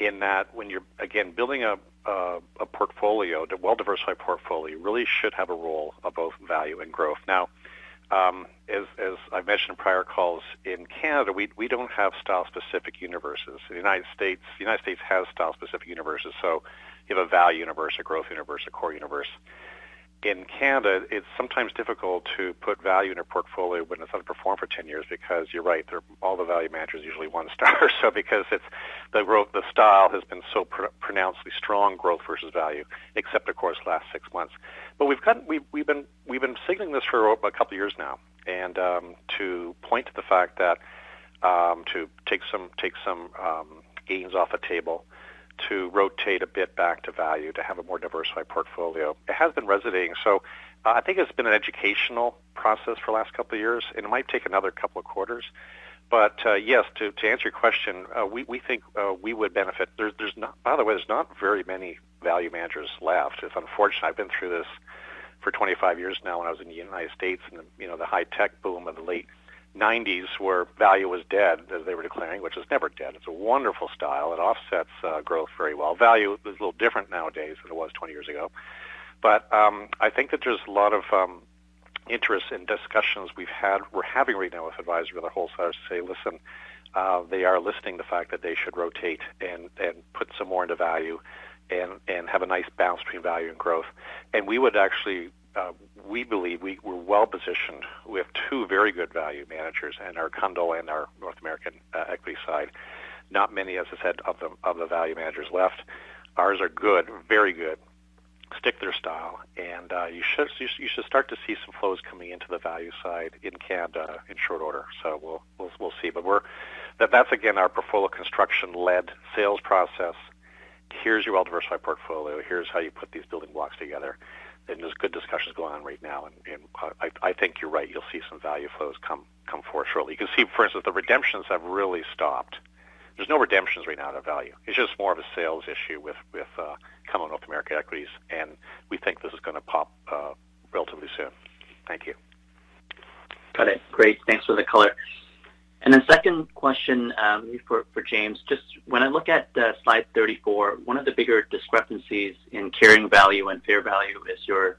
In that, when you're again building a a, a portfolio, a well diversified portfolio, really should have a role of both value and growth. Now um, as, as I mentioned in prior calls, in Canada, we, we don't have style-specific universes. In the United States, the United States has style-specific universes. So you have a value universe, a growth universe, a core universe. In Canada, it's sometimes difficult to put value in a portfolio when it's underperformed for 10 years because you're right, all the value managers usually one star. so because it's the growth, the style has been so pr- pronouncedly strong growth versus value, except of course last six months. But we've got we've, we've been we've been signaling this for a couple of years now, and um, to point to the fact that um, to take some take some um, gains off the table, to rotate a bit back to value, to have a more diversified portfolio. It has been resonating. So uh, I think it's been an educational process for the last couple of years, and it might take another couple of quarters. But uh, yes, to, to answer your question, uh, we, we think uh, we would benefit. There's, there's not, by the way, there's not very many value managers left. It's unfortunate. I've been through this for 25 years now when I was in the United States and you know the high tech boom of the late 90s where value was dead as they were declaring, which is never dead. It's a wonderful style. It offsets uh, growth very well. Value is a little different nowadays than it was 20 years ago. But um, I think that there's a lot of um, interest in discussions we've had, we're having right now with advisors, with our wholesalers to say, listen, uh, they are listening to the fact that they should rotate and, and put some more into value and, and have a nice balance between value and growth. And we would actually, uh, we believe we, we're well positioned. We have two very good value managers and our Cundill and our North American uh, equity side. Not many, as I said, of the, of the value managers left. Ours are good, very good, stick their style, and uh, you should you should start to see some flows coming into the value side in Canada in short order. So we'll we'll, we'll see, but we're that that's again our portfolio construction led sales process here's your well-diversified portfolio. Here's how you put these building blocks together. And there's good discussions going on right now, and, and I, I think you're right. You'll see some value flows come come forth shortly. You can see, for instance, the redemptions have really stopped. There's no redemptions right now at value. It's just more of a sales issue with with uh, North America equities, and we think this is going to pop uh, relatively soon. Thank you. Got it. Great. Thanks for the color. And then second question um, for, for James, just when I look at uh, slide 34, one of the bigger discrepancies in carrying value and fair value is your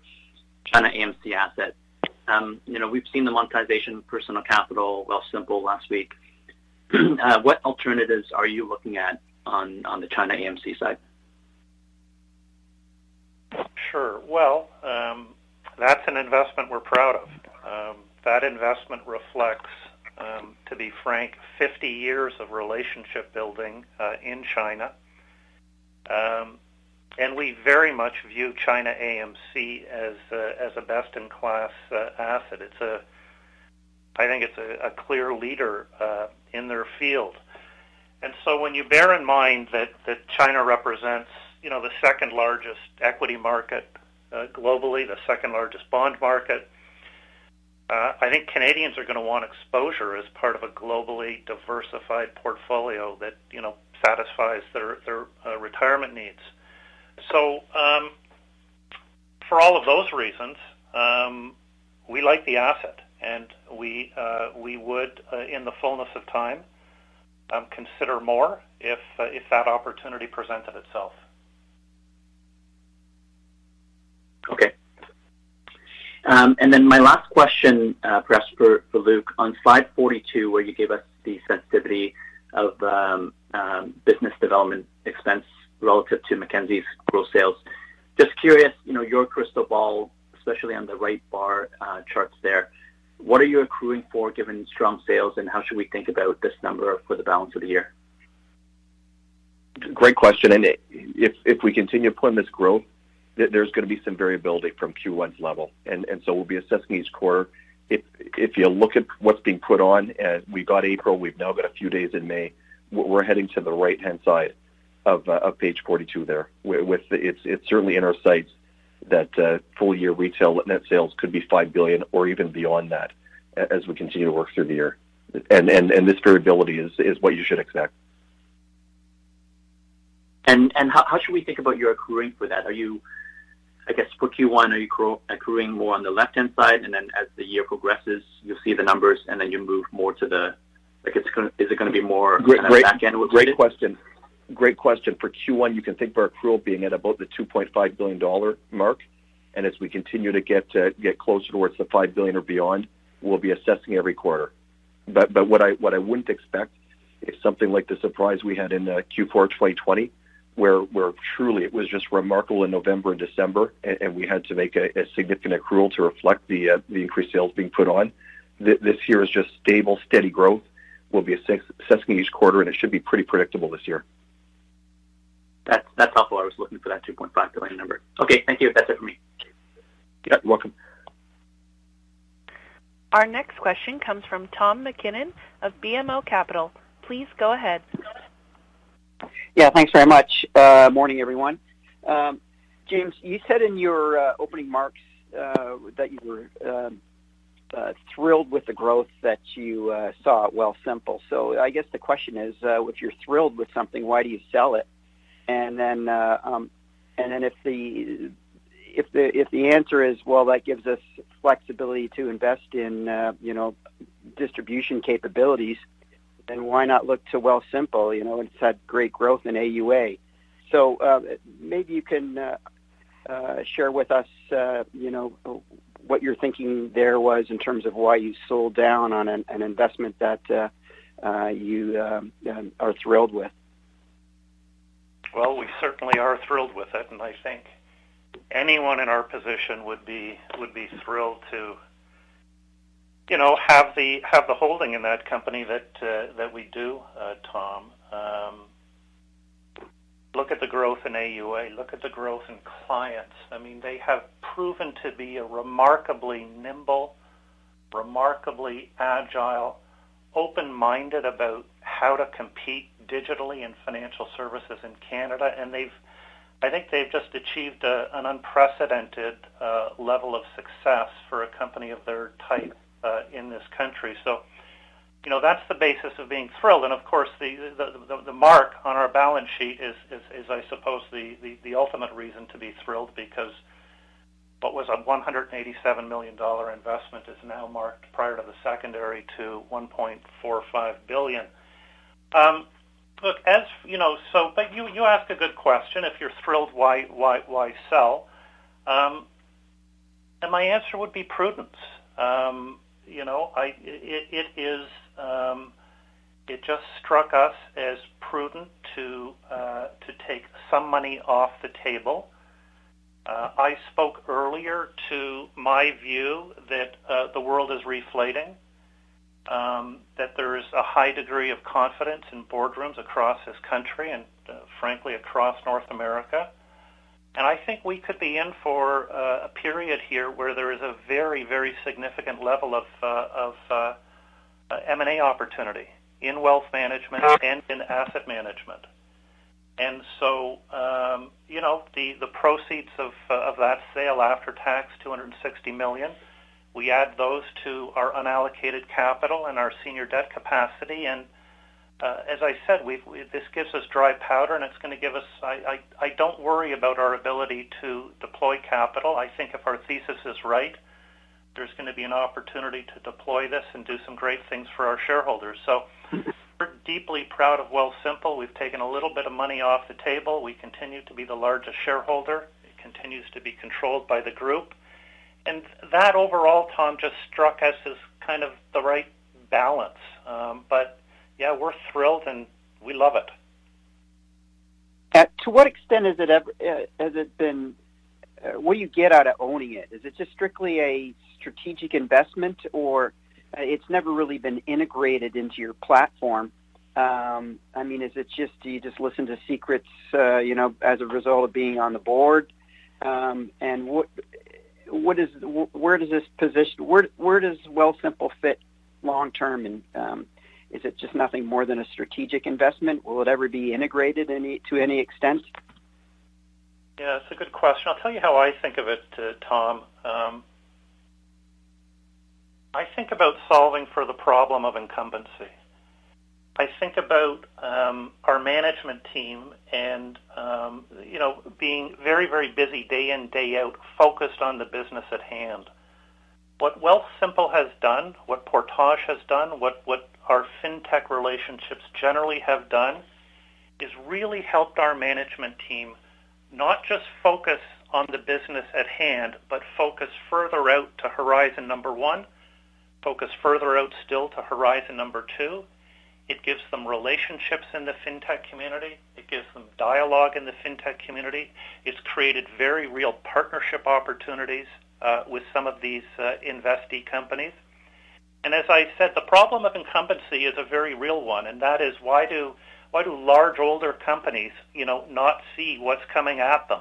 China AMC asset. Um, you know, we've seen the monetization Personal Capital, Wealthsimple last week. uh, what alternatives are you looking at on, on the China AMC side? Sure. Well, um, that's an investment we're proud of. Um, that investment reflects um, to be frank, 50 years of relationship building uh, in China. Um, and we very much view China AMC as a, as a best-in-class uh, asset. It's a, I think it's a, a clear leader uh, in their field. And so when you bear in mind that, that China represents, you know, the second largest equity market uh, globally, the second largest bond market, uh, I think Canadians are going to want exposure as part of a globally diversified portfolio that you know satisfies their their uh, retirement needs. So, um, for all of those reasons, um, we like the asset, and we uh, we would, uh, in the fullness of time, um, consider more if uh, if that opportunity presented itself. Okay. Um, and then my last question, uh, perhaps for, Luke, on slide 42, where you gave us the sensitivity of um, um, business development expense relative to Mackenzie's gross sales. Just curious, you know, your crystal ball, especially on the right bar uh, charts there, what are you accruing for given strong sales, and how should we think about this number for the balance of the year? Great question. And if if we continue putting this growth there's going to be some variability from Q1's level. And, and so we'll be assessing each quarter. If, if you look at what's being put on, and we got April, we've now got a few days in May, we're heading to the right-hand side of, uh, of page 42 there. With the, it's, it's certainly in our sights that uh, full-year retail net sales could be 5 billion or even beyond that as we continue to work through the year. And, and, and this variability is, is what you should expect. And, and how, how should we think about your accruing for that? Are you I guess for Q1, are you accruing more on the left-hand side, and then as the year progresses, you'll see the numbers, and then you move more to the, like, it's gonna, is it gonna be more great, kind of back-end Great question. Great question. For Q1, you can think of our accrual being at about the $2.5 billion mark, and as we continue to get uh, get closer towards the 5 billion or beyond, we'll be assessing every quarter. But but what I what I wouldn't expect is something like the surprise we had in uh, Q4 2020, where where truly it was just remarkable in November and December, and, and we had to make a, a, significant accrual to reflect the uh, the increased sales being put on. Th- this year is just stable, steady growth. We'll be assessing each quarter, and it should be pretty predictable this year. That's that's helpful. I was looking for that 2.5 billion number. Okay, thank you. That's it for me. Yeah, you're welcome. Our next question comes from Tom McKinnon of BMO Capital. Please go ahead. Yeah, thanks very much. Uh, morning, everyone. Um, James, you said in your uh, opening remarks uh, that you were um, uh, thrilled with the growth that you uh, saw at Wealthsimple. So I guess the question is, uh, if you're thrilled with something, why do you sell it? And then, um, and then if the if the if the answer is well, that gives us flexibility to invest in you know distribution capabilities then why not look to Wealthsimple? You know, it's had great growth in AUA. So uh, maybe you can uh, uh, share with us, uh, you know, what your thinking there was in terms of why you sold down on an, an investment that uh, uh, you um, are thrilled with. Well, we certainly are thrilled with it, and I think anyone in our position would be would be thrilled to you know, have the have the holding in that company that uh, that we do, uh, Tom. Um, look at the growth in AUA. Look at the growth in clients. I mean, they have proven to be a remarkably nimble, remarkably agile, open-minded about how to compete digitally in financial services in Canada, and they've I think they've just achieved a, an unprecedented uh, level of success for a company of their type uh, in this country. So, you know, that's the basis of being thrilled. And of course, the the, the, the mark on our balance sheet is, is, is I suppose, the, the, the ultimate reason to be thrilled because what was a $187 million investment is now marked prior to the secondary to 1.45 billion. Um, look, as you know, so but you you ask a good question. If you're thrilled, why why why sell? Um, and my answer would be prudence. Um, you know, I it, it is um, it just struck us as prudent to uh, to take some money off the table. Uh, I spoke earlier to my view that uh, the world is reflating um, that there is a high degree of confidence in boardrooms across this country and, uh, frankly, across North America. And I think we could be in for uh, a period here where there is a very, very significant level of, uh, of uh, uh, M&A opportunity in wealth management and in asset management. And so, um, you know, the, the proceeds of, uh, of that sale after tax, 260 million, we add those to our unallocated capital and our senior debt capacity. And uh, as I said, we've, we, this gives us dry powder, and it's going to give us. I, I, I don't worry about our ability to deploy capital. I think if our thesis is right, there's going to be an opportunity to deploy this and do some great things for our shareholders. So we're deeply proud of Wealthsimple. We've taken a little bit of money off the table. We continue to be the largest shareholder. It continues to be controlled by the group and that overall, Tom, just struck us as kind of the right balance. Um, but yeah, we're thrilled and we love it. To what extent has it ever uh, has it been? Uh, what do you get out of owning it? Is it just strictly a strategic investment, or uh, it's never really been integrated into your platform? Um, I mean, is it just do you just listen to secrets, uh, you know, as a result of being on the board? Um, and what what is where does this position where where does Wealthsimple fit long term and um, is it just nothing more than a strategic investment? Will it ever be integrated any, to any extent? Yeah, it's a good question. I'll tell you how I think of it, uh, Tom. Um, I think about solving for the problem of incumbency. I think about um, our management team and um, you know being very very busy day in day out, focused on the business at hand. What Wealthsimple has done, what Portage has done, what what our fintech relationships generally have done, is really helped our management team not just focus on the business at hand, but focus further out to horizon number one, focus further out still to horizon number two, it gives them relationships in the fintech community. It gives them dialogue in the fintech community. It's created very real partnership opportunities uh, with some of these uh, investee companies. And as I said, the problem of incumbency is a very real one, and that is why do why do large older companies, you know, not see what's coming at them?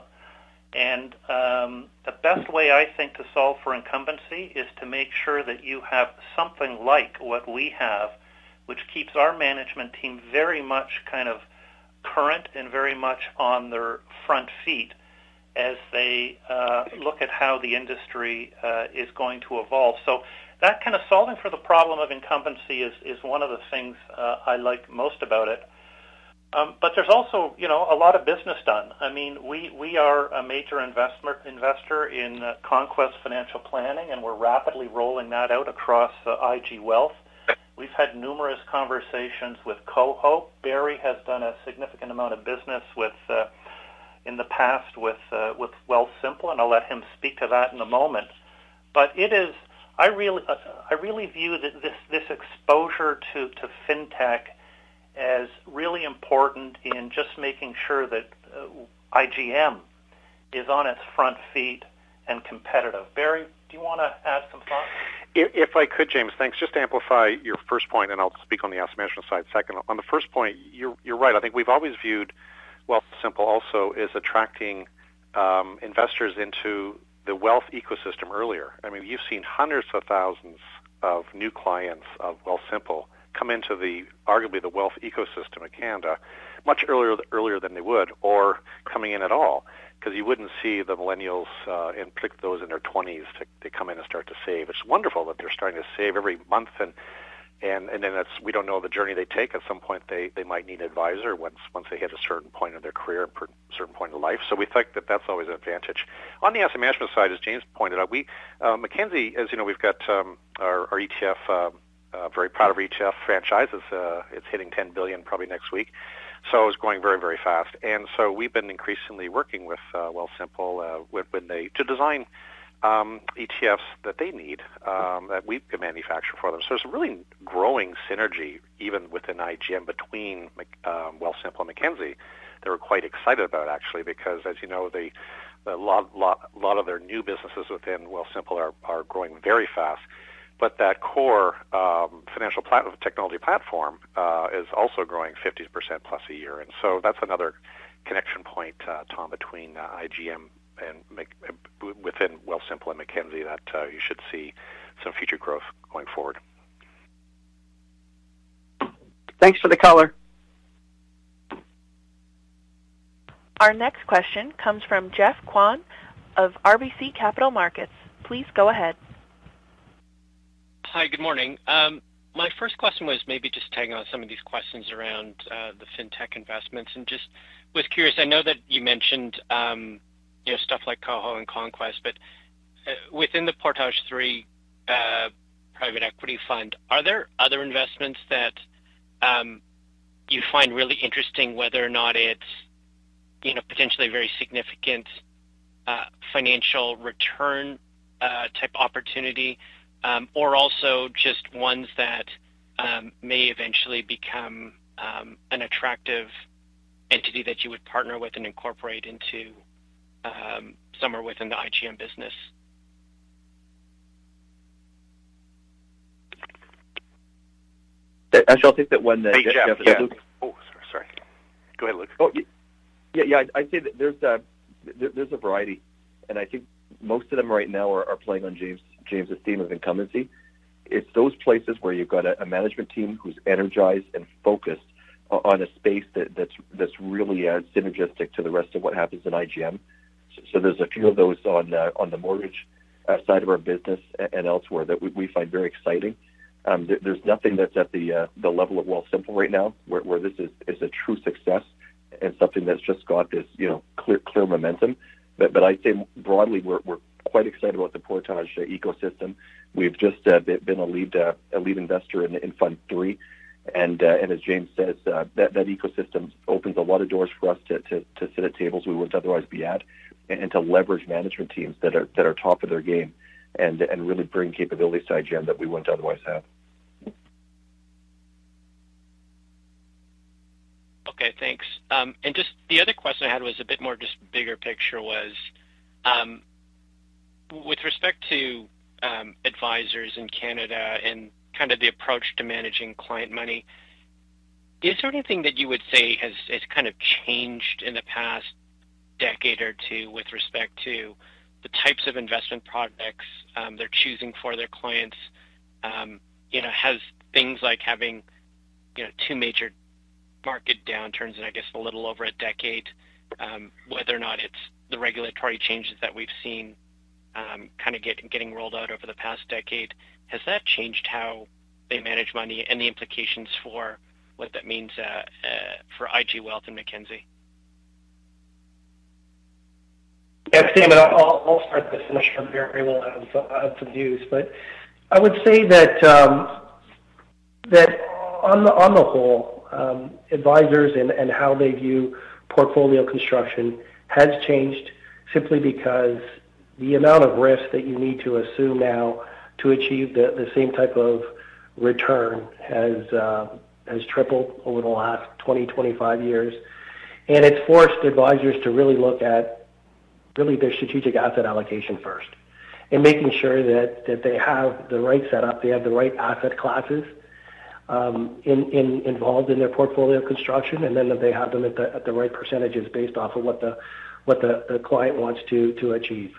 And um, the best way I think to solve for incumbency is to make sure that you have something like what we have which keeps our management team very much kind of current and very much on their front feet as they uh, look at how the industry uh, is going to evolve. So that kind of solving for the problem of incumbency is, is one of the things uh, I like most about it. Um, but there's also, you know, a lot of business done. I mean, we, we are a major investment investor in uh, Conquest Financial Planning, and we're rapidly rolling that out across uh, IG Wealth. We've had numerous conversations with Koho. Barry has done a significant amount of business with uh, in the past with uh, with Wealthsimple, and I'll let him speak to that in a moment. But it is I really uh, I really view that this this exposure to to fintech as really important in just making sure that uh, IGM is on its front feet and competitive. Barry, do you want to add some thoughts? If I could, James, thanks. Just to amplify your first point, and I'll speak on the asset management side second. On the first point, you're, you're right. I think we've always viewed Wealthsimple also as attracting um, investors into the wealth ecosystem earlier. I mean, you've seen hundreds of thousands of new clients of Wealthsimple come into the arguably the wealth ecosystem of Canada much earlier earlier than they would, or coming in at all, because you wouldn't see the millennials, uh, particular those in their 20s, to, to come in and start to save. It's wonderful that they're starting to save every month and and and then that's we don't know the journey they take. At some point, they they might need an advisor once once they hit a certain point in their career, a certain point in life. So we think that that's always an advantage. On the asset management side, as James pointed out, we uh, Mackenzie, as you know, we've got um, our, our ETF. Uh, uh, very proud of our ETF franchise. It's, uh, it's hitting 10 billion probably next week. So it's going very, very fast. And so we've been increasingly working with uh, Wealthsimple uh, when, when they to design um, ETFs that they need um, that we can manufacture for them. So there's a really growing synergy even within IGM between um, Wealthsimple and Mackenzie. They were quite excited about actually because, as you know, the a lot, lot, lot of their new businesses within Wealthsimple are, are growing very fast. But that core um, financial plat- technology platform uh, is also growing 50% plus a year. And so that's another connection point, uh, Tom, between uh, IGM and within Wealthsimple and Mackenzie that uh, you should see some future growth going forward. Thanks for the color. Our next question comes from Jeff Kwan of RBC Capital Markets. Please go ahead. Hi, good morning. Um, my first question was maybe just tagging on some of these questions around uh, the fintech investments, and just was curious. I know that you mentioned um, you know, stuff like Koho and Conquest. But uh, within the Portage 3 uh, private equity fund, are there other investments that um, you find really interesting, whether or not it's you know potentially very significant uh, financial return uh, type opportunity, um, or also just ones that um, may eventually become um, an attractive entity that you would partner with and incorporate into somewhere within the IGM business. Actually, I'll take that one. Uh, hey, Jeff. Jeff yeah. Luke. Oh, sorry. Go ahead, Luke. Oh, yeah, yeah. I'd say that there's a there's a variety, and I think most of them right now are, are playing on James James's theme of incumbency. It's those places where you've got a, a management team who's energized and focused on a space that, that's that's really uh, synergistic to the rest of what happens in IGM. So there's a few of those on uh, on the mortgage uh, side of our business and elsewhere that we, we find very exciting. Um, there, there's nothing that's at the uh, the level of Wealthsimple right now, where, where this is, is a true success and something that's just got this you know clear clear momentum. But but I'd say broadly we're we're quite excited about the Portage uh, ecosystem. We've just uh, been a lead uh, a lead investor in, in Fund Three, and uh, and as James says, uh, that that ecosystem opens a lot of doors for us to, to to sit at tables we wouldn't otherwise be at and to leverage management teams that are that are top of their game and and really bring capabilities to IGM that we wouldn't otherwise have. Okay, thanks. Um, and just the other question I had was a bit more just bigger picture was um, with respect to um, advisors in Canada and kind of the approach to managing client money. Is there anything that you would say has, has kind of changed in the past decade or two with respect to the types of investment products um, they're choosing for their clients. Um, you know, has things like having you know two major market downturns in I guess a little over a decade, um, whether or not it's the regulatory changes that we've seen um, kind of get, getting rolled out over the past decade, has that changed how they manage money and the implications for what that means uh, uh, for IG Wealth and Mackenzie? Yeah, Damon, I'll, I'll start this and I'm sure Barry will have, have some views. But I would say that um, that on the on the whole, um, advisors and, and how they view portfolio construction has changed simply because the amount of risk that you need to assume now to achieve the, the same type of return has uh, has tripled over the last 20, 25 years. And it's forced advisors to really look at really their strategic asset allocation first and making sure that, that they have the right setup, they have the right asset classes um, in, in, involved in their portfolio construction, and then that they have them at the, at the right percentages based off of what the, what the, the client wants to, to achieve.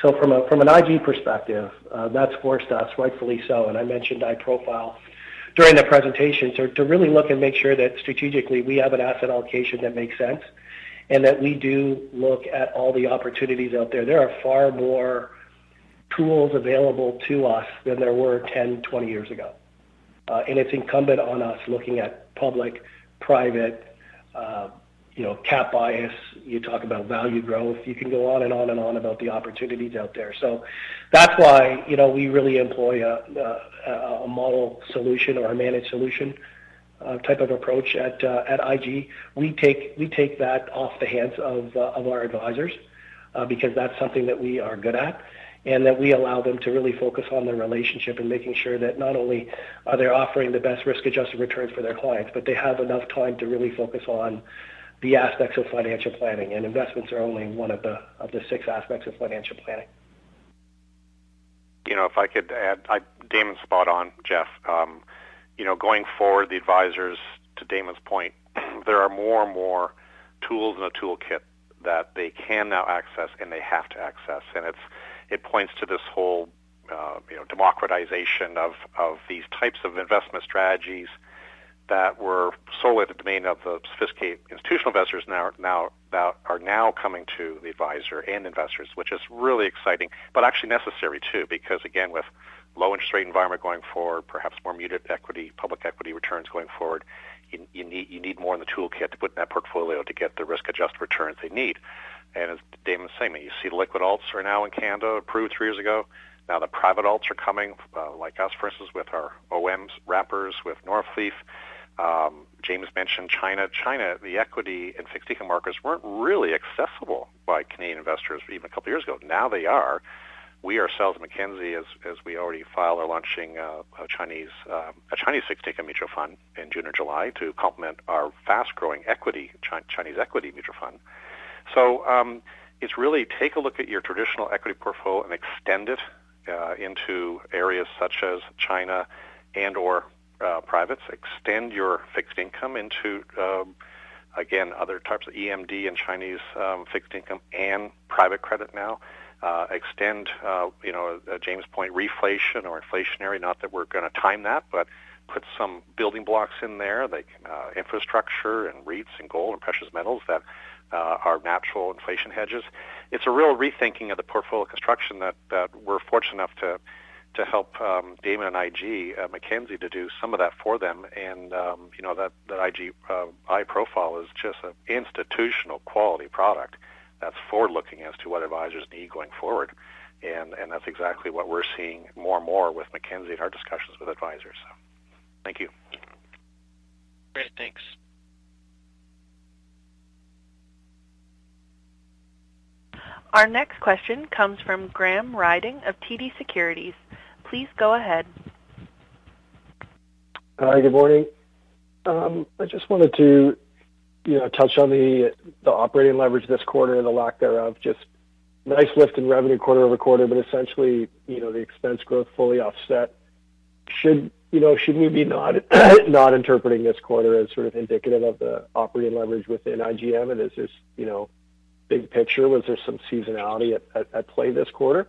So from, a, from an IG perspective, uh, that's forced us, rightfully so, and I mentioned iProfile during the presentation, to really look and make sure that strategically we have an asset allocation that makes sense and that we do look at all the opportunities out there. There are far more tools available to us than there were 10, 20 years ago. And It's incumbent on us looking at public, private, uh, you know, cap bias, you talk about value growth. You can go on and on and on about the opportunities out there. So That's why, you know, we really employ a model solution or a managed solution uh, type of approach at uh, IG. We take we take that off the hands of of our advisors because that's something that we are good at and that we allow them to really focus on their relationship and making sure that not only are they offering the best risk-adjusted returns for their clients, but they have enough time to really focus on the aspects of financial planning. And investments are only one of the of the six aspects of financial planning. You know, if I could add, I, Damon's spot on, Jeff. Um, you know, going forward, the advisors, to Damon's point, there are more and more tools in a toolkit that they can now access and they have to access, and it's it points to this whole uh, you know democratization of of these types of investment strategies that were solely the domain of the sophisticated institutional investors now now that are now coming to the advisor and investors, which is really exciting, but actually necessary too, because again, with low interest rate environment going forward, perhaps more muted equity, public equity returns going forward, you, you need you need more in the toolkit to put in that portfolio to get the risk adjusted returns they need. And as Damon was saying, you see liquid alts are now in Canada, approved three years ago. Now the private alts are coming, uh, like us, for instance, with our OMs wrappers with Northleaf. Um, James mentioned China. China, the equity and fixed income markets weren't really accessible by Canadian investors even a couple of years ago. Now they are. We ourselves, Mackenzie, as, as we already filed, are launching uh, a Chinese um, a Chinese fixed income mutual fund in June or July to complement our fast-growing equity Chinese equity mutual fund. So um, it's really take a look at your traditional equity portfolio and extend it uh, into areas such as China and or uh, privates. Extend your fixed income into um, again other types of EMD and Chinese um, fixed income and private credit now. Uh, extend, uh, you know, uh, James' point, reflation or inflationary. Not that we're going to time that, but put some building blocks in there, like uh, infrastructure and REITs and gold and precious metals that uh, our natural inflation hedges. It's a real rethinking of the portfolio construction that, that we're fortunate enough to to help um, Damon and IG uh, Mackenzie to do some of that for them. And um, you know that that IG uh, iProfile is just an institutional quality product that's forward looking as to what advisors need going forward. And and that's exactly what we're seeing more and more with Mackenzie in our discussions with advisors. So, thank you. Great, thanks. Our next question comes from Graham Riding of TD Securities. Please go ahead. Hi, good morning. Um, I just wanted to, you know, touch on the the operating leverage this quarter and the lack thereof. Just nice lift in revenue quarter-over-quarter, but essentially, you know, the expense growth fully offset. Should you know, should we be not not interpreting this quarter as sort of indicative of the operating leverage within IGM? And is this, you know, big picture, was there some seasonality at at play this quarter?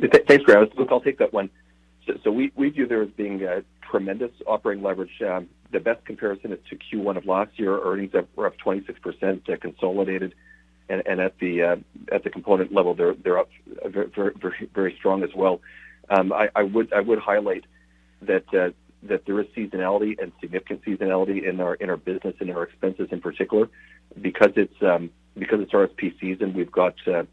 Thanks, Graham. Look, I'll take that one. So we view there as being a tremendous operating leverage. Um, the best comparison is to Q1 of last year. Earnings were up 26% uh, consolidated, and at the uh, at the component level, they're they're up very very strong as well. Um, I would highlight that uh, that there is seasonality and significant seasonality in our in our business and our expenses in particular, because it's um, because it's RSP season. We've got uh,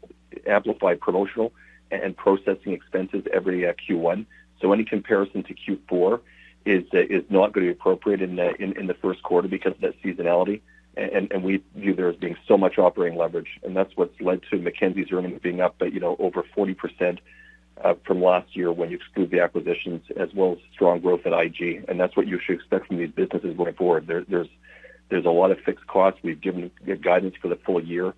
amplified promotional and processing expenses every uh, Q1. So any comparison to Q4 is uh, is not going to be appropriate in, the in in the first quarter because of that seasonality. And, and we view there as being so much operating leverage, and that's what's led to Mackenzie's earnings being up, you know, over 40 percent uh, from last year when you exclude the acquisitions, as well as strong growth at IG. And that's what you should expect from these businesses going forward. There, there's there's a lot of fixed costs. We've given guidance for the full year,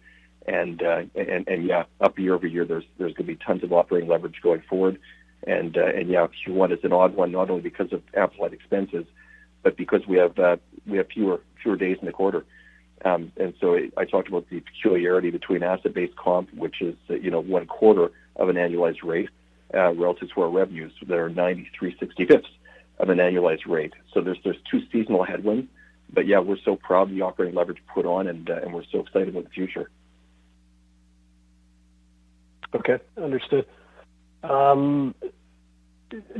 and uh, and and yeah, up year over year, there's there's going to be tons of operating leverage going forward. And uh, and yeah, Q1 is an odd one, not only because of amplified expenses, but because we have uh, we have fewer fewer days in the quarter. Um, and so I talked about the peculiarity between asset-based comp, which is uh, you know one quarter of an annualized rate, uh, relative to our revenues that are 93 65ths. of an annualized rate. So there's there's two seasonal headwinds, but yeah, we're so proud of the operating leverage put on, and uh, and we're so excited about the future. Okay, understood. Um,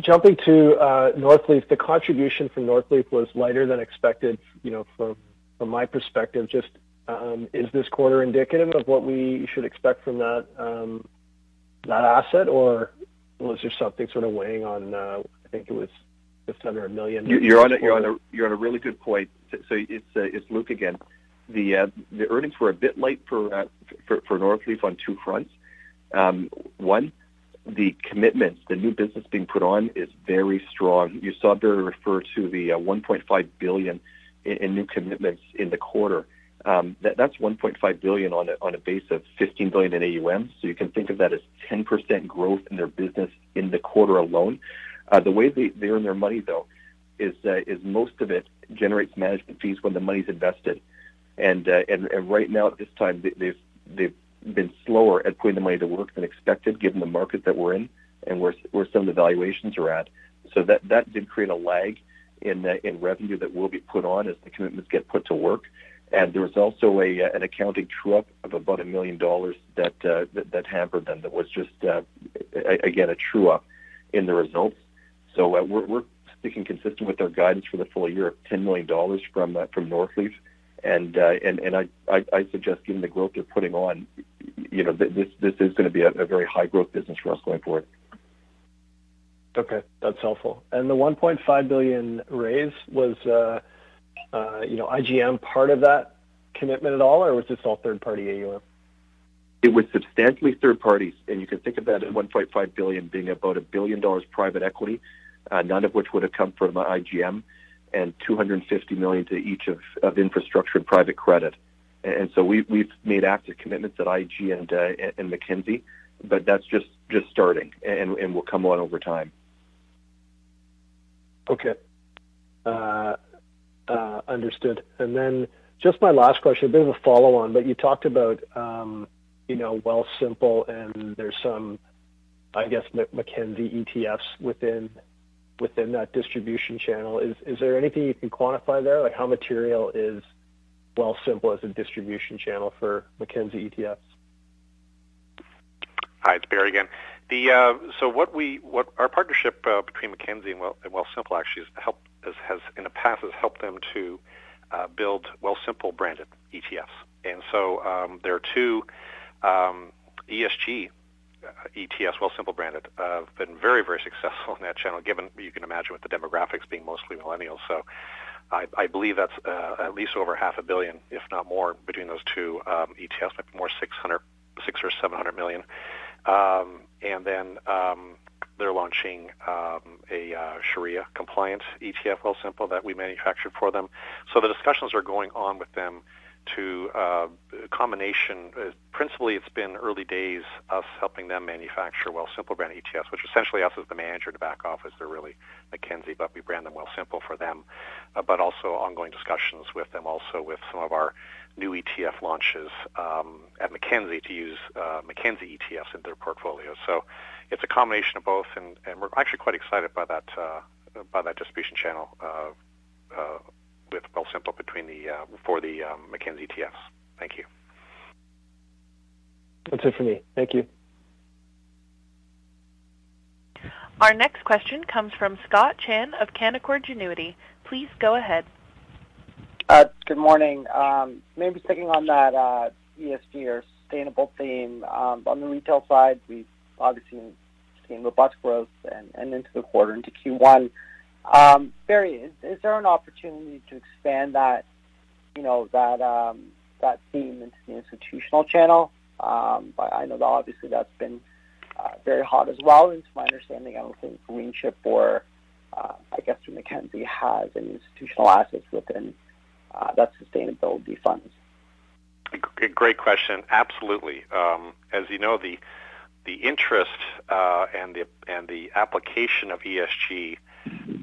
jumping to uh, Northleaf, the contribution from Northleaf was lighter than expected. You know, from from my perspective, just um, is this quarter indicative of what we should expect from that um, that asset, or was there something sort of weighing on? Uh, I think it was just under a million. You're on a, you're on a you're on a really good point. So it's uh, it's Luke again. The uh, the earnings were a bit light for uh, for, for Northleaf on two fronts. Um, one, the commitments, the new business being put on is very strong. You saw Barry refer to the uh, 1.5 billion in, in new commitments in the quarter. Um, that, that's 1.5 billion on a, on a base of 15 billion in AUM. So you can think of that as 10% growth in their business in the quarter alone. Uh, the way they, they earn their money, though, is uh, is most of it generates management fees when the money's invested, and uh, and, and right now at this time they, they've they've been slower at putting the money to work than expected, given the market that we're in and where where some of the valuations are at. So that that did create a lag in uh, in revenue that will be put on as the commitments get put to work. And there was also a uh, an accounting true-up of about a million dollars that, uh, that that hampered them. That was just uh, again a true-up in the results. So uh, we're, we're sticking consistent with our guidance for the full year of ten million dollars from uh, from Northleaf, and uh, and and I, I I suggest given the growth they're putting on, you know th- this this is going to be a, a very high growth business for us going forward. Okay, that's helpful. And the 1.5 billion raise was, uh, uh, you know, IGM part of that commitment at all, or was this all third-party AUM? It was substantially third parties, and you can think of that at 1.5 billion being about a billion dollars private equity, uh, none of which would have come from IGM, and 250 million to each of, of infrastructure and private credit. And so we, we've made active commitments at IG and uh, and Mackenzie, but that's just just starting, and, and will come on over time. Okay. Uh, uh, understood. And then just my last question, a bit of a follow-on, but you talked about, um, you know, Wealthsimple, and there's some, I guess, Mackenzie ETFs within within that distribution channel. Is is there anything you can quantify there? Like how material is Wealthsimple as a distribution channel for Mackenzie ETFs? Hi, it's Barry again. The uh, so what we what our partnership uh, between Mackenzie and, well, Wealthsimple actually has in the past has helped them to uh, build Wealthsimple branded ETFs, and so um, there are two um, ESG uh, Wealthsimple branded, uh, have been very very successful in that channel. Given you can imagine with the demographics being mostly millennials, so I, I believe that's uh, at least over half a billion, if not more, between those two um, ETFs, maybe more 600, six or 700 million. Um, and then um, they're launching um, a uh, Sharia compliant ETF, Wealthsimple that we manufactured for them. So the discussions are going on with them to uh, combination. Uh, principally, it's been early days us helping them manufacture Wealthsimple brand ETFs, which essentially us as the manager to back office. They're really Mackenzie, but we brand them Wealthsimple for them. Uh, but also ongoing discussions with them, also with some of our new ETF launches um, at Mackenzie to use uh, ETFs in their portfolio. So it's a combination of both, and, and we're actually quite excited by that uh, by that distribution channel uh, uh with Wealthsimple between the uh, for the um, Mackenzie ETFs. Thank you. That's it for me. Thank you. Our next question comes from Scott Chan of Canaccord Genuity. Please go ahead. Uh, good morning. Um, maybe sticking on that uh, ESG or sustainable theme. Um, on the retail side, we've obviously seen robust growth and, and into the quarter, into Q1. Um, Barry, is, is there an opportunity to expand that, you know, that um, that theme into the institutional channel? Um, but I know that obviously that's been uh, very hot as well. And to my understanding, I don't think Greenchip or uh, I guess Mackenzie has any institutional assets within uh, that sustainability funds? Great question. Absolutely. Um, as you know, the the interest uh, and the and the application of ESG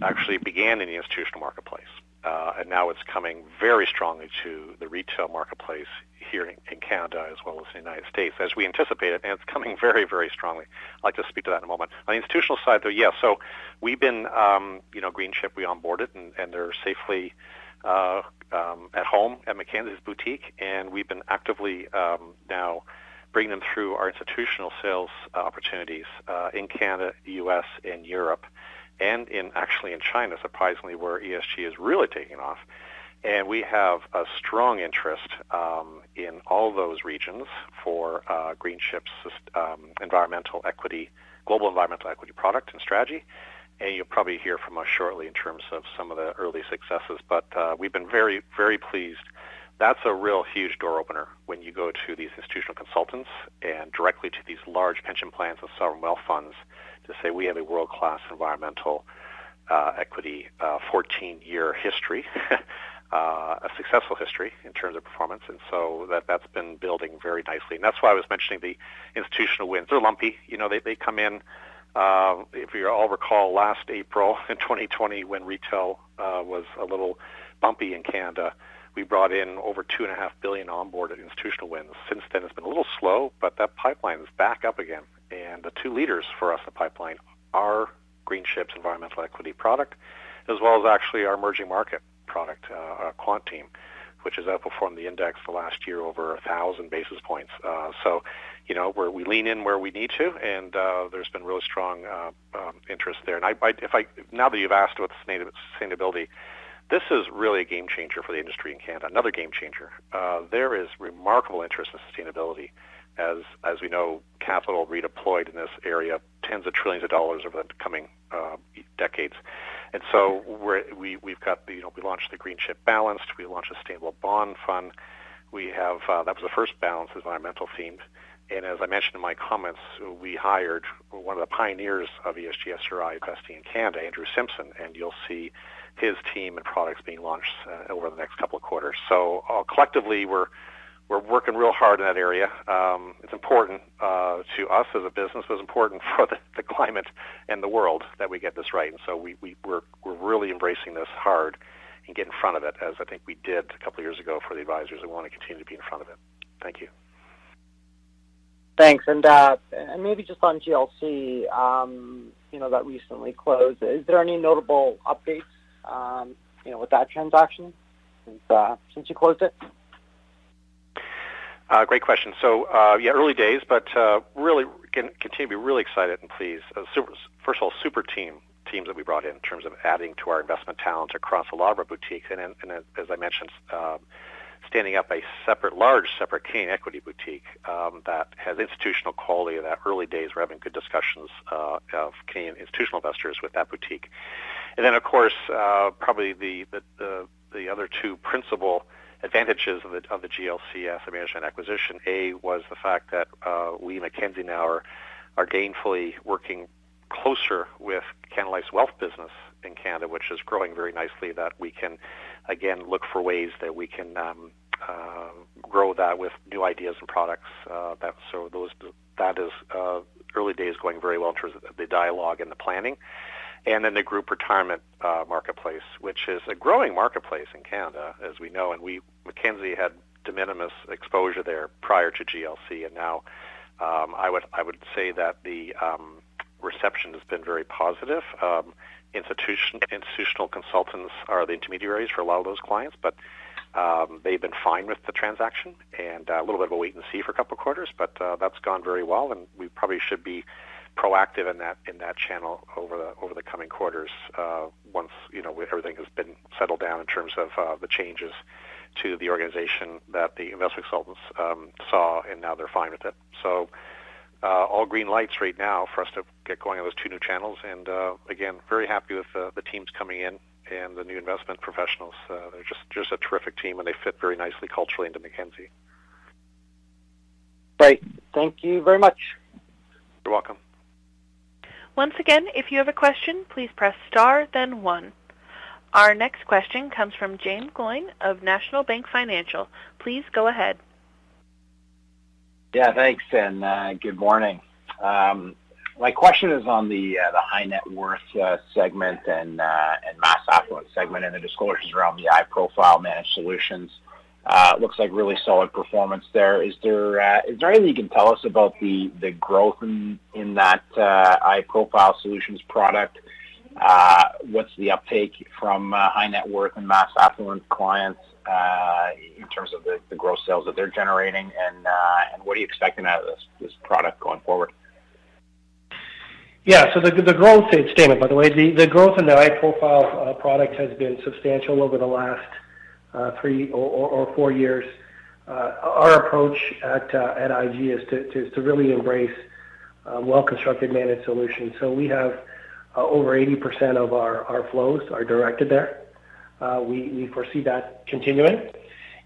actually began in the institutional marketplace. uh, and now it's coming very strongly to the retail marketplace here in, in, Canada as well as the United States, as we anticipated, and it's coming very, very strongly. I'd like to speak to that in a moment. On the institutional side, though, yes. Yeah, so we've been, um, you know, Greenchip, we onboarded, and, and they're safely uh, um, at home at Mackenzie's boutique, and we've been actively um, now bringing them through our institutional sales uh, opportunities uh, in Canada, the U.S., and Europe and in actually in China, surprisingly, where ESG is really taking off. And we have a strong interest um, in all those regions for uh, Greenchip's um, environmental equity, global environmental equity product and strategy. And you'll probably hear from us shortly in terms of some of the early successes. But uh, we've been very, very pleased. That's a real huge door opener when you go to these institutional consultants and directly to these large pension plans and sovereign wealth funds to say we have a world-class environmental uh, equity 14-year uh, history, uh, a successful history in terms of performance, and so that that's been building very nicely. And that's why I was mentioning the institutional wins. They're lumpy. You know, they they come in. Uh, if you all recall, last April in 2020, when retail uh, was a little bumpy in Canada, we brought in over two and a half billion onboarded institutional wins. Since then, it's been a little slow, but that pipeline is back up again. And the two leaders for us in the pipeline are Greenchip's environmental equity product, as well as actually our emerging market product, uh, our Quant team, which has outperformed the index the last year over a thousand basis points. Uh, so, you know, where we lean in where we need to, and uh, there's been really strong uh, um, interest there. And I, I, if I now that you've asked about sustainability, this is really a game changer for the industry in Canada. Another game changer. Uh, there is remarkable interest in sustainability as as we know, capital redeployed in this area, tens of trillions of dollars over the coming uh, decades. And so we're, we we've got the, you know we launched the Greenchip Balanced, we launched a sustainable bond fund. We have uh, that was the first balanced environmental themed. And as I mentioned in my comments, we hired one of the pioneers of ESG SRI investing in Canada, Andrew Simpson, and you'll see his team and products being launched uh, over the next couple of quarters. So uh, collectively, we're we're working real hard in that area. Um, it's important uh, to us as a business, but it's important for the, the, climate and the world that we get this right. And so we, we, we're, we're really embracing this hard and get in front of it, as I think we did a couple of years ago for the advisors. We want to continue to be in front of it. Thank you. Thanks. And, uh, and maybe just on GLC, um, you know, that recently closed. Is there any notable updates, um, you know, with that transaction since, uh, since you closed it? Uh, great question. So, uh, yeah, early days, but uh, really can continue to be really excited and pleased. Uh, super, first of all, super team teams that we brought in in terms of adding to our investment talent across a lot of our boutiques, and, and, as I mentioned, um, standing up a separate, large, separate Canadian equity boutique um, that has institutional quality. That early days, we're having good discussions uh, of Canadian institutional investors with that boutique, and then of course, uh, probably the, the the the other two principal advantages of the of the GLC asset management acquisition. A was the fact that uh, we Mackenzie now are are gainfully working closer with Canada Life's wealth business in Canada, which is growing very nicely. That we can again look for ways that we can um, uh, grow that with new ideas and products. Uh, that so those that is uh, early days going very well in terms of the dialogue and the planning and then the group retirement uh, marketplace, which is a growing marketplace in Canada, as we know. And we Mackenzie had de minimis exposure there prior to GLC, and now um, I would I would say that the um, reception has been very positive. Um, institution institutional consultants are the intermediaries for a lot of those clients, but um, they've been fine with the transaction, and uh, a little bit of a wait and see for a couple of quarters, but uh, that's gone very well, and we probably should be proactive in that in that channel over the over the coming quarters. Uh, once you know everything has been settled down in terms of uh, the changes to the organization that the investment consultants um, saw, and now they're fine with it. So. Uh, all green lights right now for us to get going on those two new channels, and uh, again, very happy with uh, the teams coming in and the new investment professionals. Uh, they're just just a terrific team, and they fit very nicely culturally into Mackenzie. Great, thank you very much. You're welcome. Once again, if you have a question, please press star, then one. Our next question comes from Jaeme Gloyn of National Bank Financial. Please go ahead. Yeah, thanks, and uh, good morning. Um, my question is on the uh, the high net worth uh, segment and uh, and mass affluent segment and the disclosures around the iProfile managed solutions. Uh, looks like really solid performance there. Is there uh, is there anything you can tell us about the the growth in in that uh, iProfile solutions product? Uh, what's the uptake from uh, high net worth and mass affluent clients uh, in terms of the, the gross sales that they're generating, and uh, and what are you expecting out of this this product going forward? Yeah, so the the growth, Damon, by the way, the, the growth in the iProfile product has been substantial over the last three or, four years. Uh, our approach at uh, at IG is to, to, really embrace uh, well-constructed managed solutions. So we have uh, over 80% of our, our flows are directed there. Uh, we, we foresee that continuing.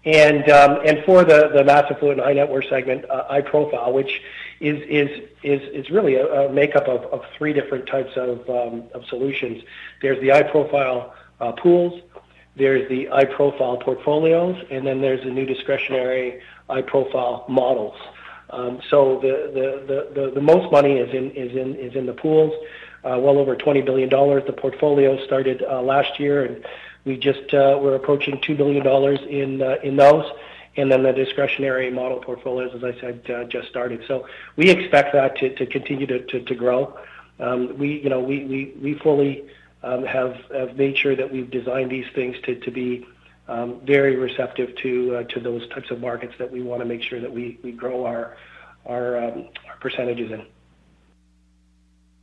And um, and for the the mass affluent and high net worth segment, uh, iProfile, which is is is really a, makeup of, of three different types of um, of solutions. There's the iProfile uh, pools, there's the iProfile portfolios, and then there's the new discretionary iProfile models. Um, so the, the, the, the, most money is in is in is in the pools, uh, well over twenty billion dollars. The portfolio started uh, last year and we just uh, we're approaching $2 billion in uh, in those. And then the discretionary model portfolios, as I said, uh, just started. So we expect that to, to continue to, to, to grow. Um, we, you know, we, we, we fully um, have, have made sure that we've designed these things to, to be um, very receptive to, uh, to those types of markets that we want to make sure that we, we grow our, our, um, our percentages in.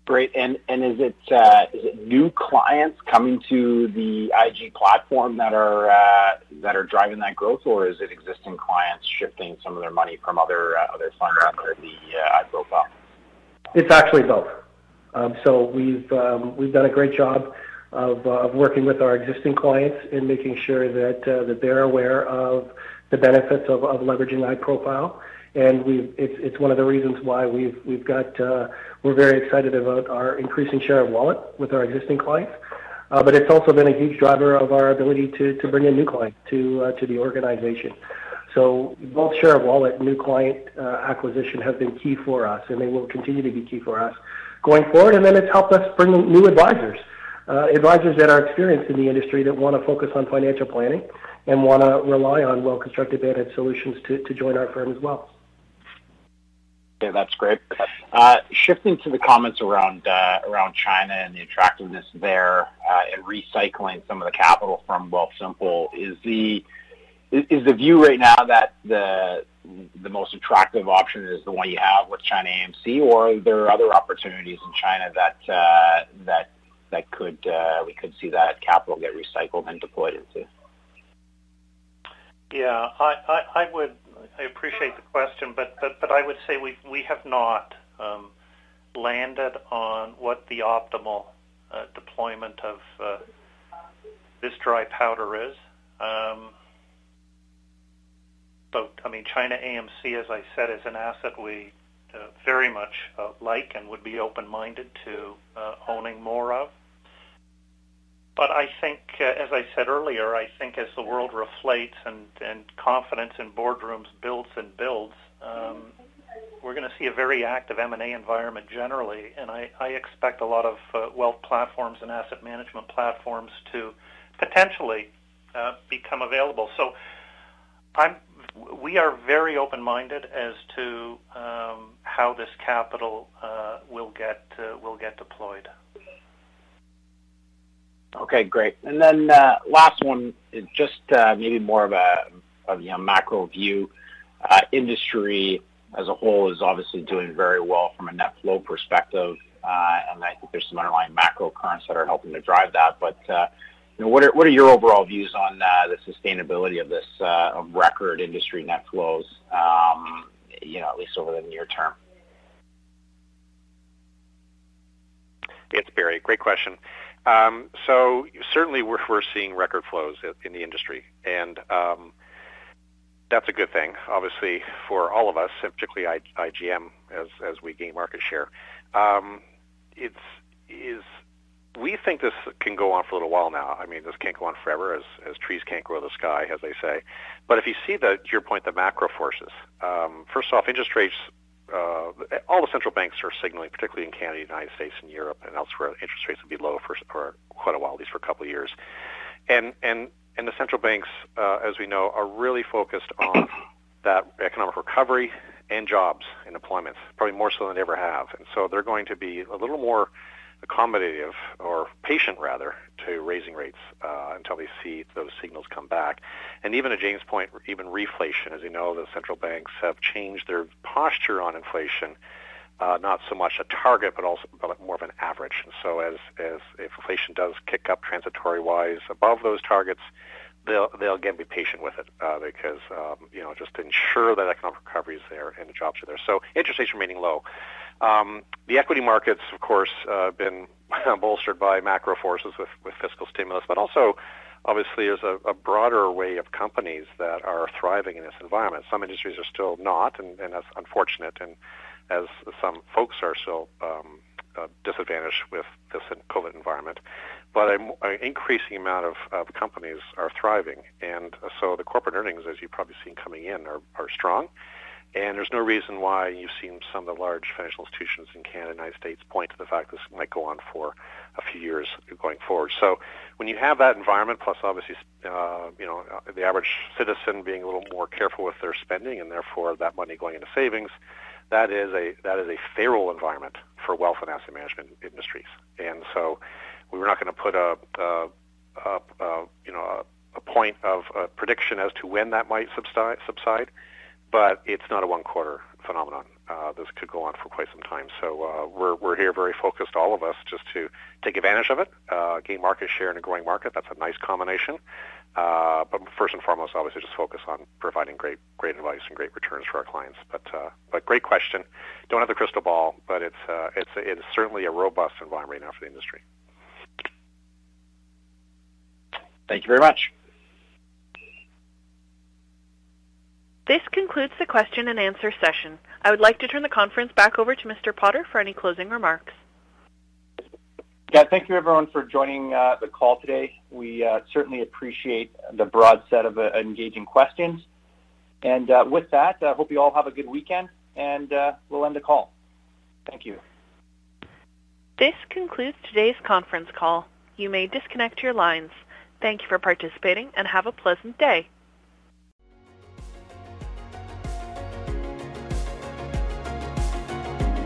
Great. And and is it uh, is it new clients coming to the IG platform that are uh, that are driving that growth, or is it existing clients shifting some of their money from other uh, other funds under the uh, iProfile? It's actually both. Um, so we've um, we've done a great job of, uh, of working with our existing clients in making sure that uh, that they're aware of the benefits of, of leveraging iProfile and we've it's it's one of the reasons why we've we've got uh, we're very excited about our increasing share of wallet with our existing clients. Uh, but it's also been a huge driver of our ability to to bring in new clients to uh, to the organization. So both share of wallet and new client uh, acquisition have been key for us, and they will continue to be key for us going forward. And then it's helped us bring new advisors, uh, advisors that are experienced in the industry that want to focus on financial planning and want to rely on well-constructed managed solutions to, to join our firm as well. Okay, that's great. Uh, shifting to the comments around uh, around China and the attractiveness there, uh, and recycling some of the capital from Wealthsimple, is the is the view right now that the the most attractive option is the one you have with China AMC, or are there other opportunities in China that uh, that that could uh, we could see that capital get recycled and deployed into? Yeah, I, I, I would I appreciate the question, but but but I would say we we have not um, landed on what the optimal uh, deployment of uh, this dry powder is. Um, but I mean, China AMC, as I said, is an asset we uh, very much uh, like and would be open-minded to uh, owning more of. But I think, uh, as I said earlier, I think as the world reflates and, and confidence in boardrooms builds and builds, um, we're going to see a very active M&A environment generally, and I, I expect a lot of uh, wealth platforms and asset management platforms to potentially uh, become available. So I'm, we are very open-minded as to um, how this capital uh, will get uh, will get deployed. Okay, great. And then uh, last one just uh, maybe more of a of, you know, macro view. Uh, industry as a whole is obviously doing very well from a net flow perspective, uh, and I think there's some underlying macro currents that are helping to drive that. But you know, what are what are your overall views on uh, the sustainability of this uh, of record industry net flows? Um, you know, at least over the near term. It's Barry. Great question. Um, so certainly we're, we're seeing record flows in the industry, and um, that's a good thing, obviously, for all of us, particularly IGM, as, as we gain market share. Um, it's is we think this can go on for a little while now. I mean, this can't go on forever, as as trees can't grow the sky, as they say. But if you see the to your point, the macro forces. Um, first off, interest rates uh, all the central banks are signaling, particularly in Canada, United States, and Europe, and elsewhere, interest rates will be low for, for quite a while, at least for a couple of years. And and and the central banks, uh, as we know, are really focused on that economic recovery and jobs and employment, probably more so than they ever have. And so they're going to be a little more accommodative or patient rather to raising rates uh, until they see those signals come back. And even at James' point, even reflation, as you know, the central banks have changed their posture on inflation. Uh, not so much a target, but also but more of an average. And so, as as if inflation does kick up transitory wise above those targets, they'll they'll again be patient with it uh, because um, you know just to ensure that economic recovery is there and the jobs are there. So interest rates remaining low. Um, the equity markets, of course, uh, been bolstered by macro forces with, with fiscal stimulus, but also obviously there's a, a, broader way of companies that are thriving in this environment. Some industries are still not, and, and that's unfortunate. And as some folks are still um, uh, disadvantaged with this COVID environment, but an increasing amount of, of companies are thriving, and so the corporate earnings, as you've probably seen coming in, are, are strong. And there's no reason why you've seen some of the large financial institutions in Canada and United States point to the fact this might go on for a few years going forward. So when you have that environment, plus obviously, uh, you know, the average citizen being a little more careful with their spending and therefore that money going into savings, that is a that is a favorable environment for wealth and asset management industries. And so we were not going to put a, a, a, a you know a, a point of a prediction as to when that might subside. subside but it's not a one quarter phenomenon. Uh, this could go on for quite some time. So uh, we're we're here very focused, all of us, just to take advantage of it, uh, gain market share in a growing market. That's a nice combination. Uh, but first and foremost, obviously, just focus on providing great great advice and great returns for our clients. But uh, but great question. Don't have the crystal ball, but it's uh, it's it's certainly a robust environment right now for the industry. Thank you very much. This concludes the question and answer session. I would like to turn the conference back over to Mr. Potter for any closing remarks. Yeah, thank you everyone for joining uh, the call today. We uh, certainly appreciate the broad set of uh, engaging questions. And uh, with that, I hope you all have a good weekend, and uh, we'll end the call. Thank you. This concludes today's conference call. You may disconnect your lines. Thank you for participating and have a pleasant day.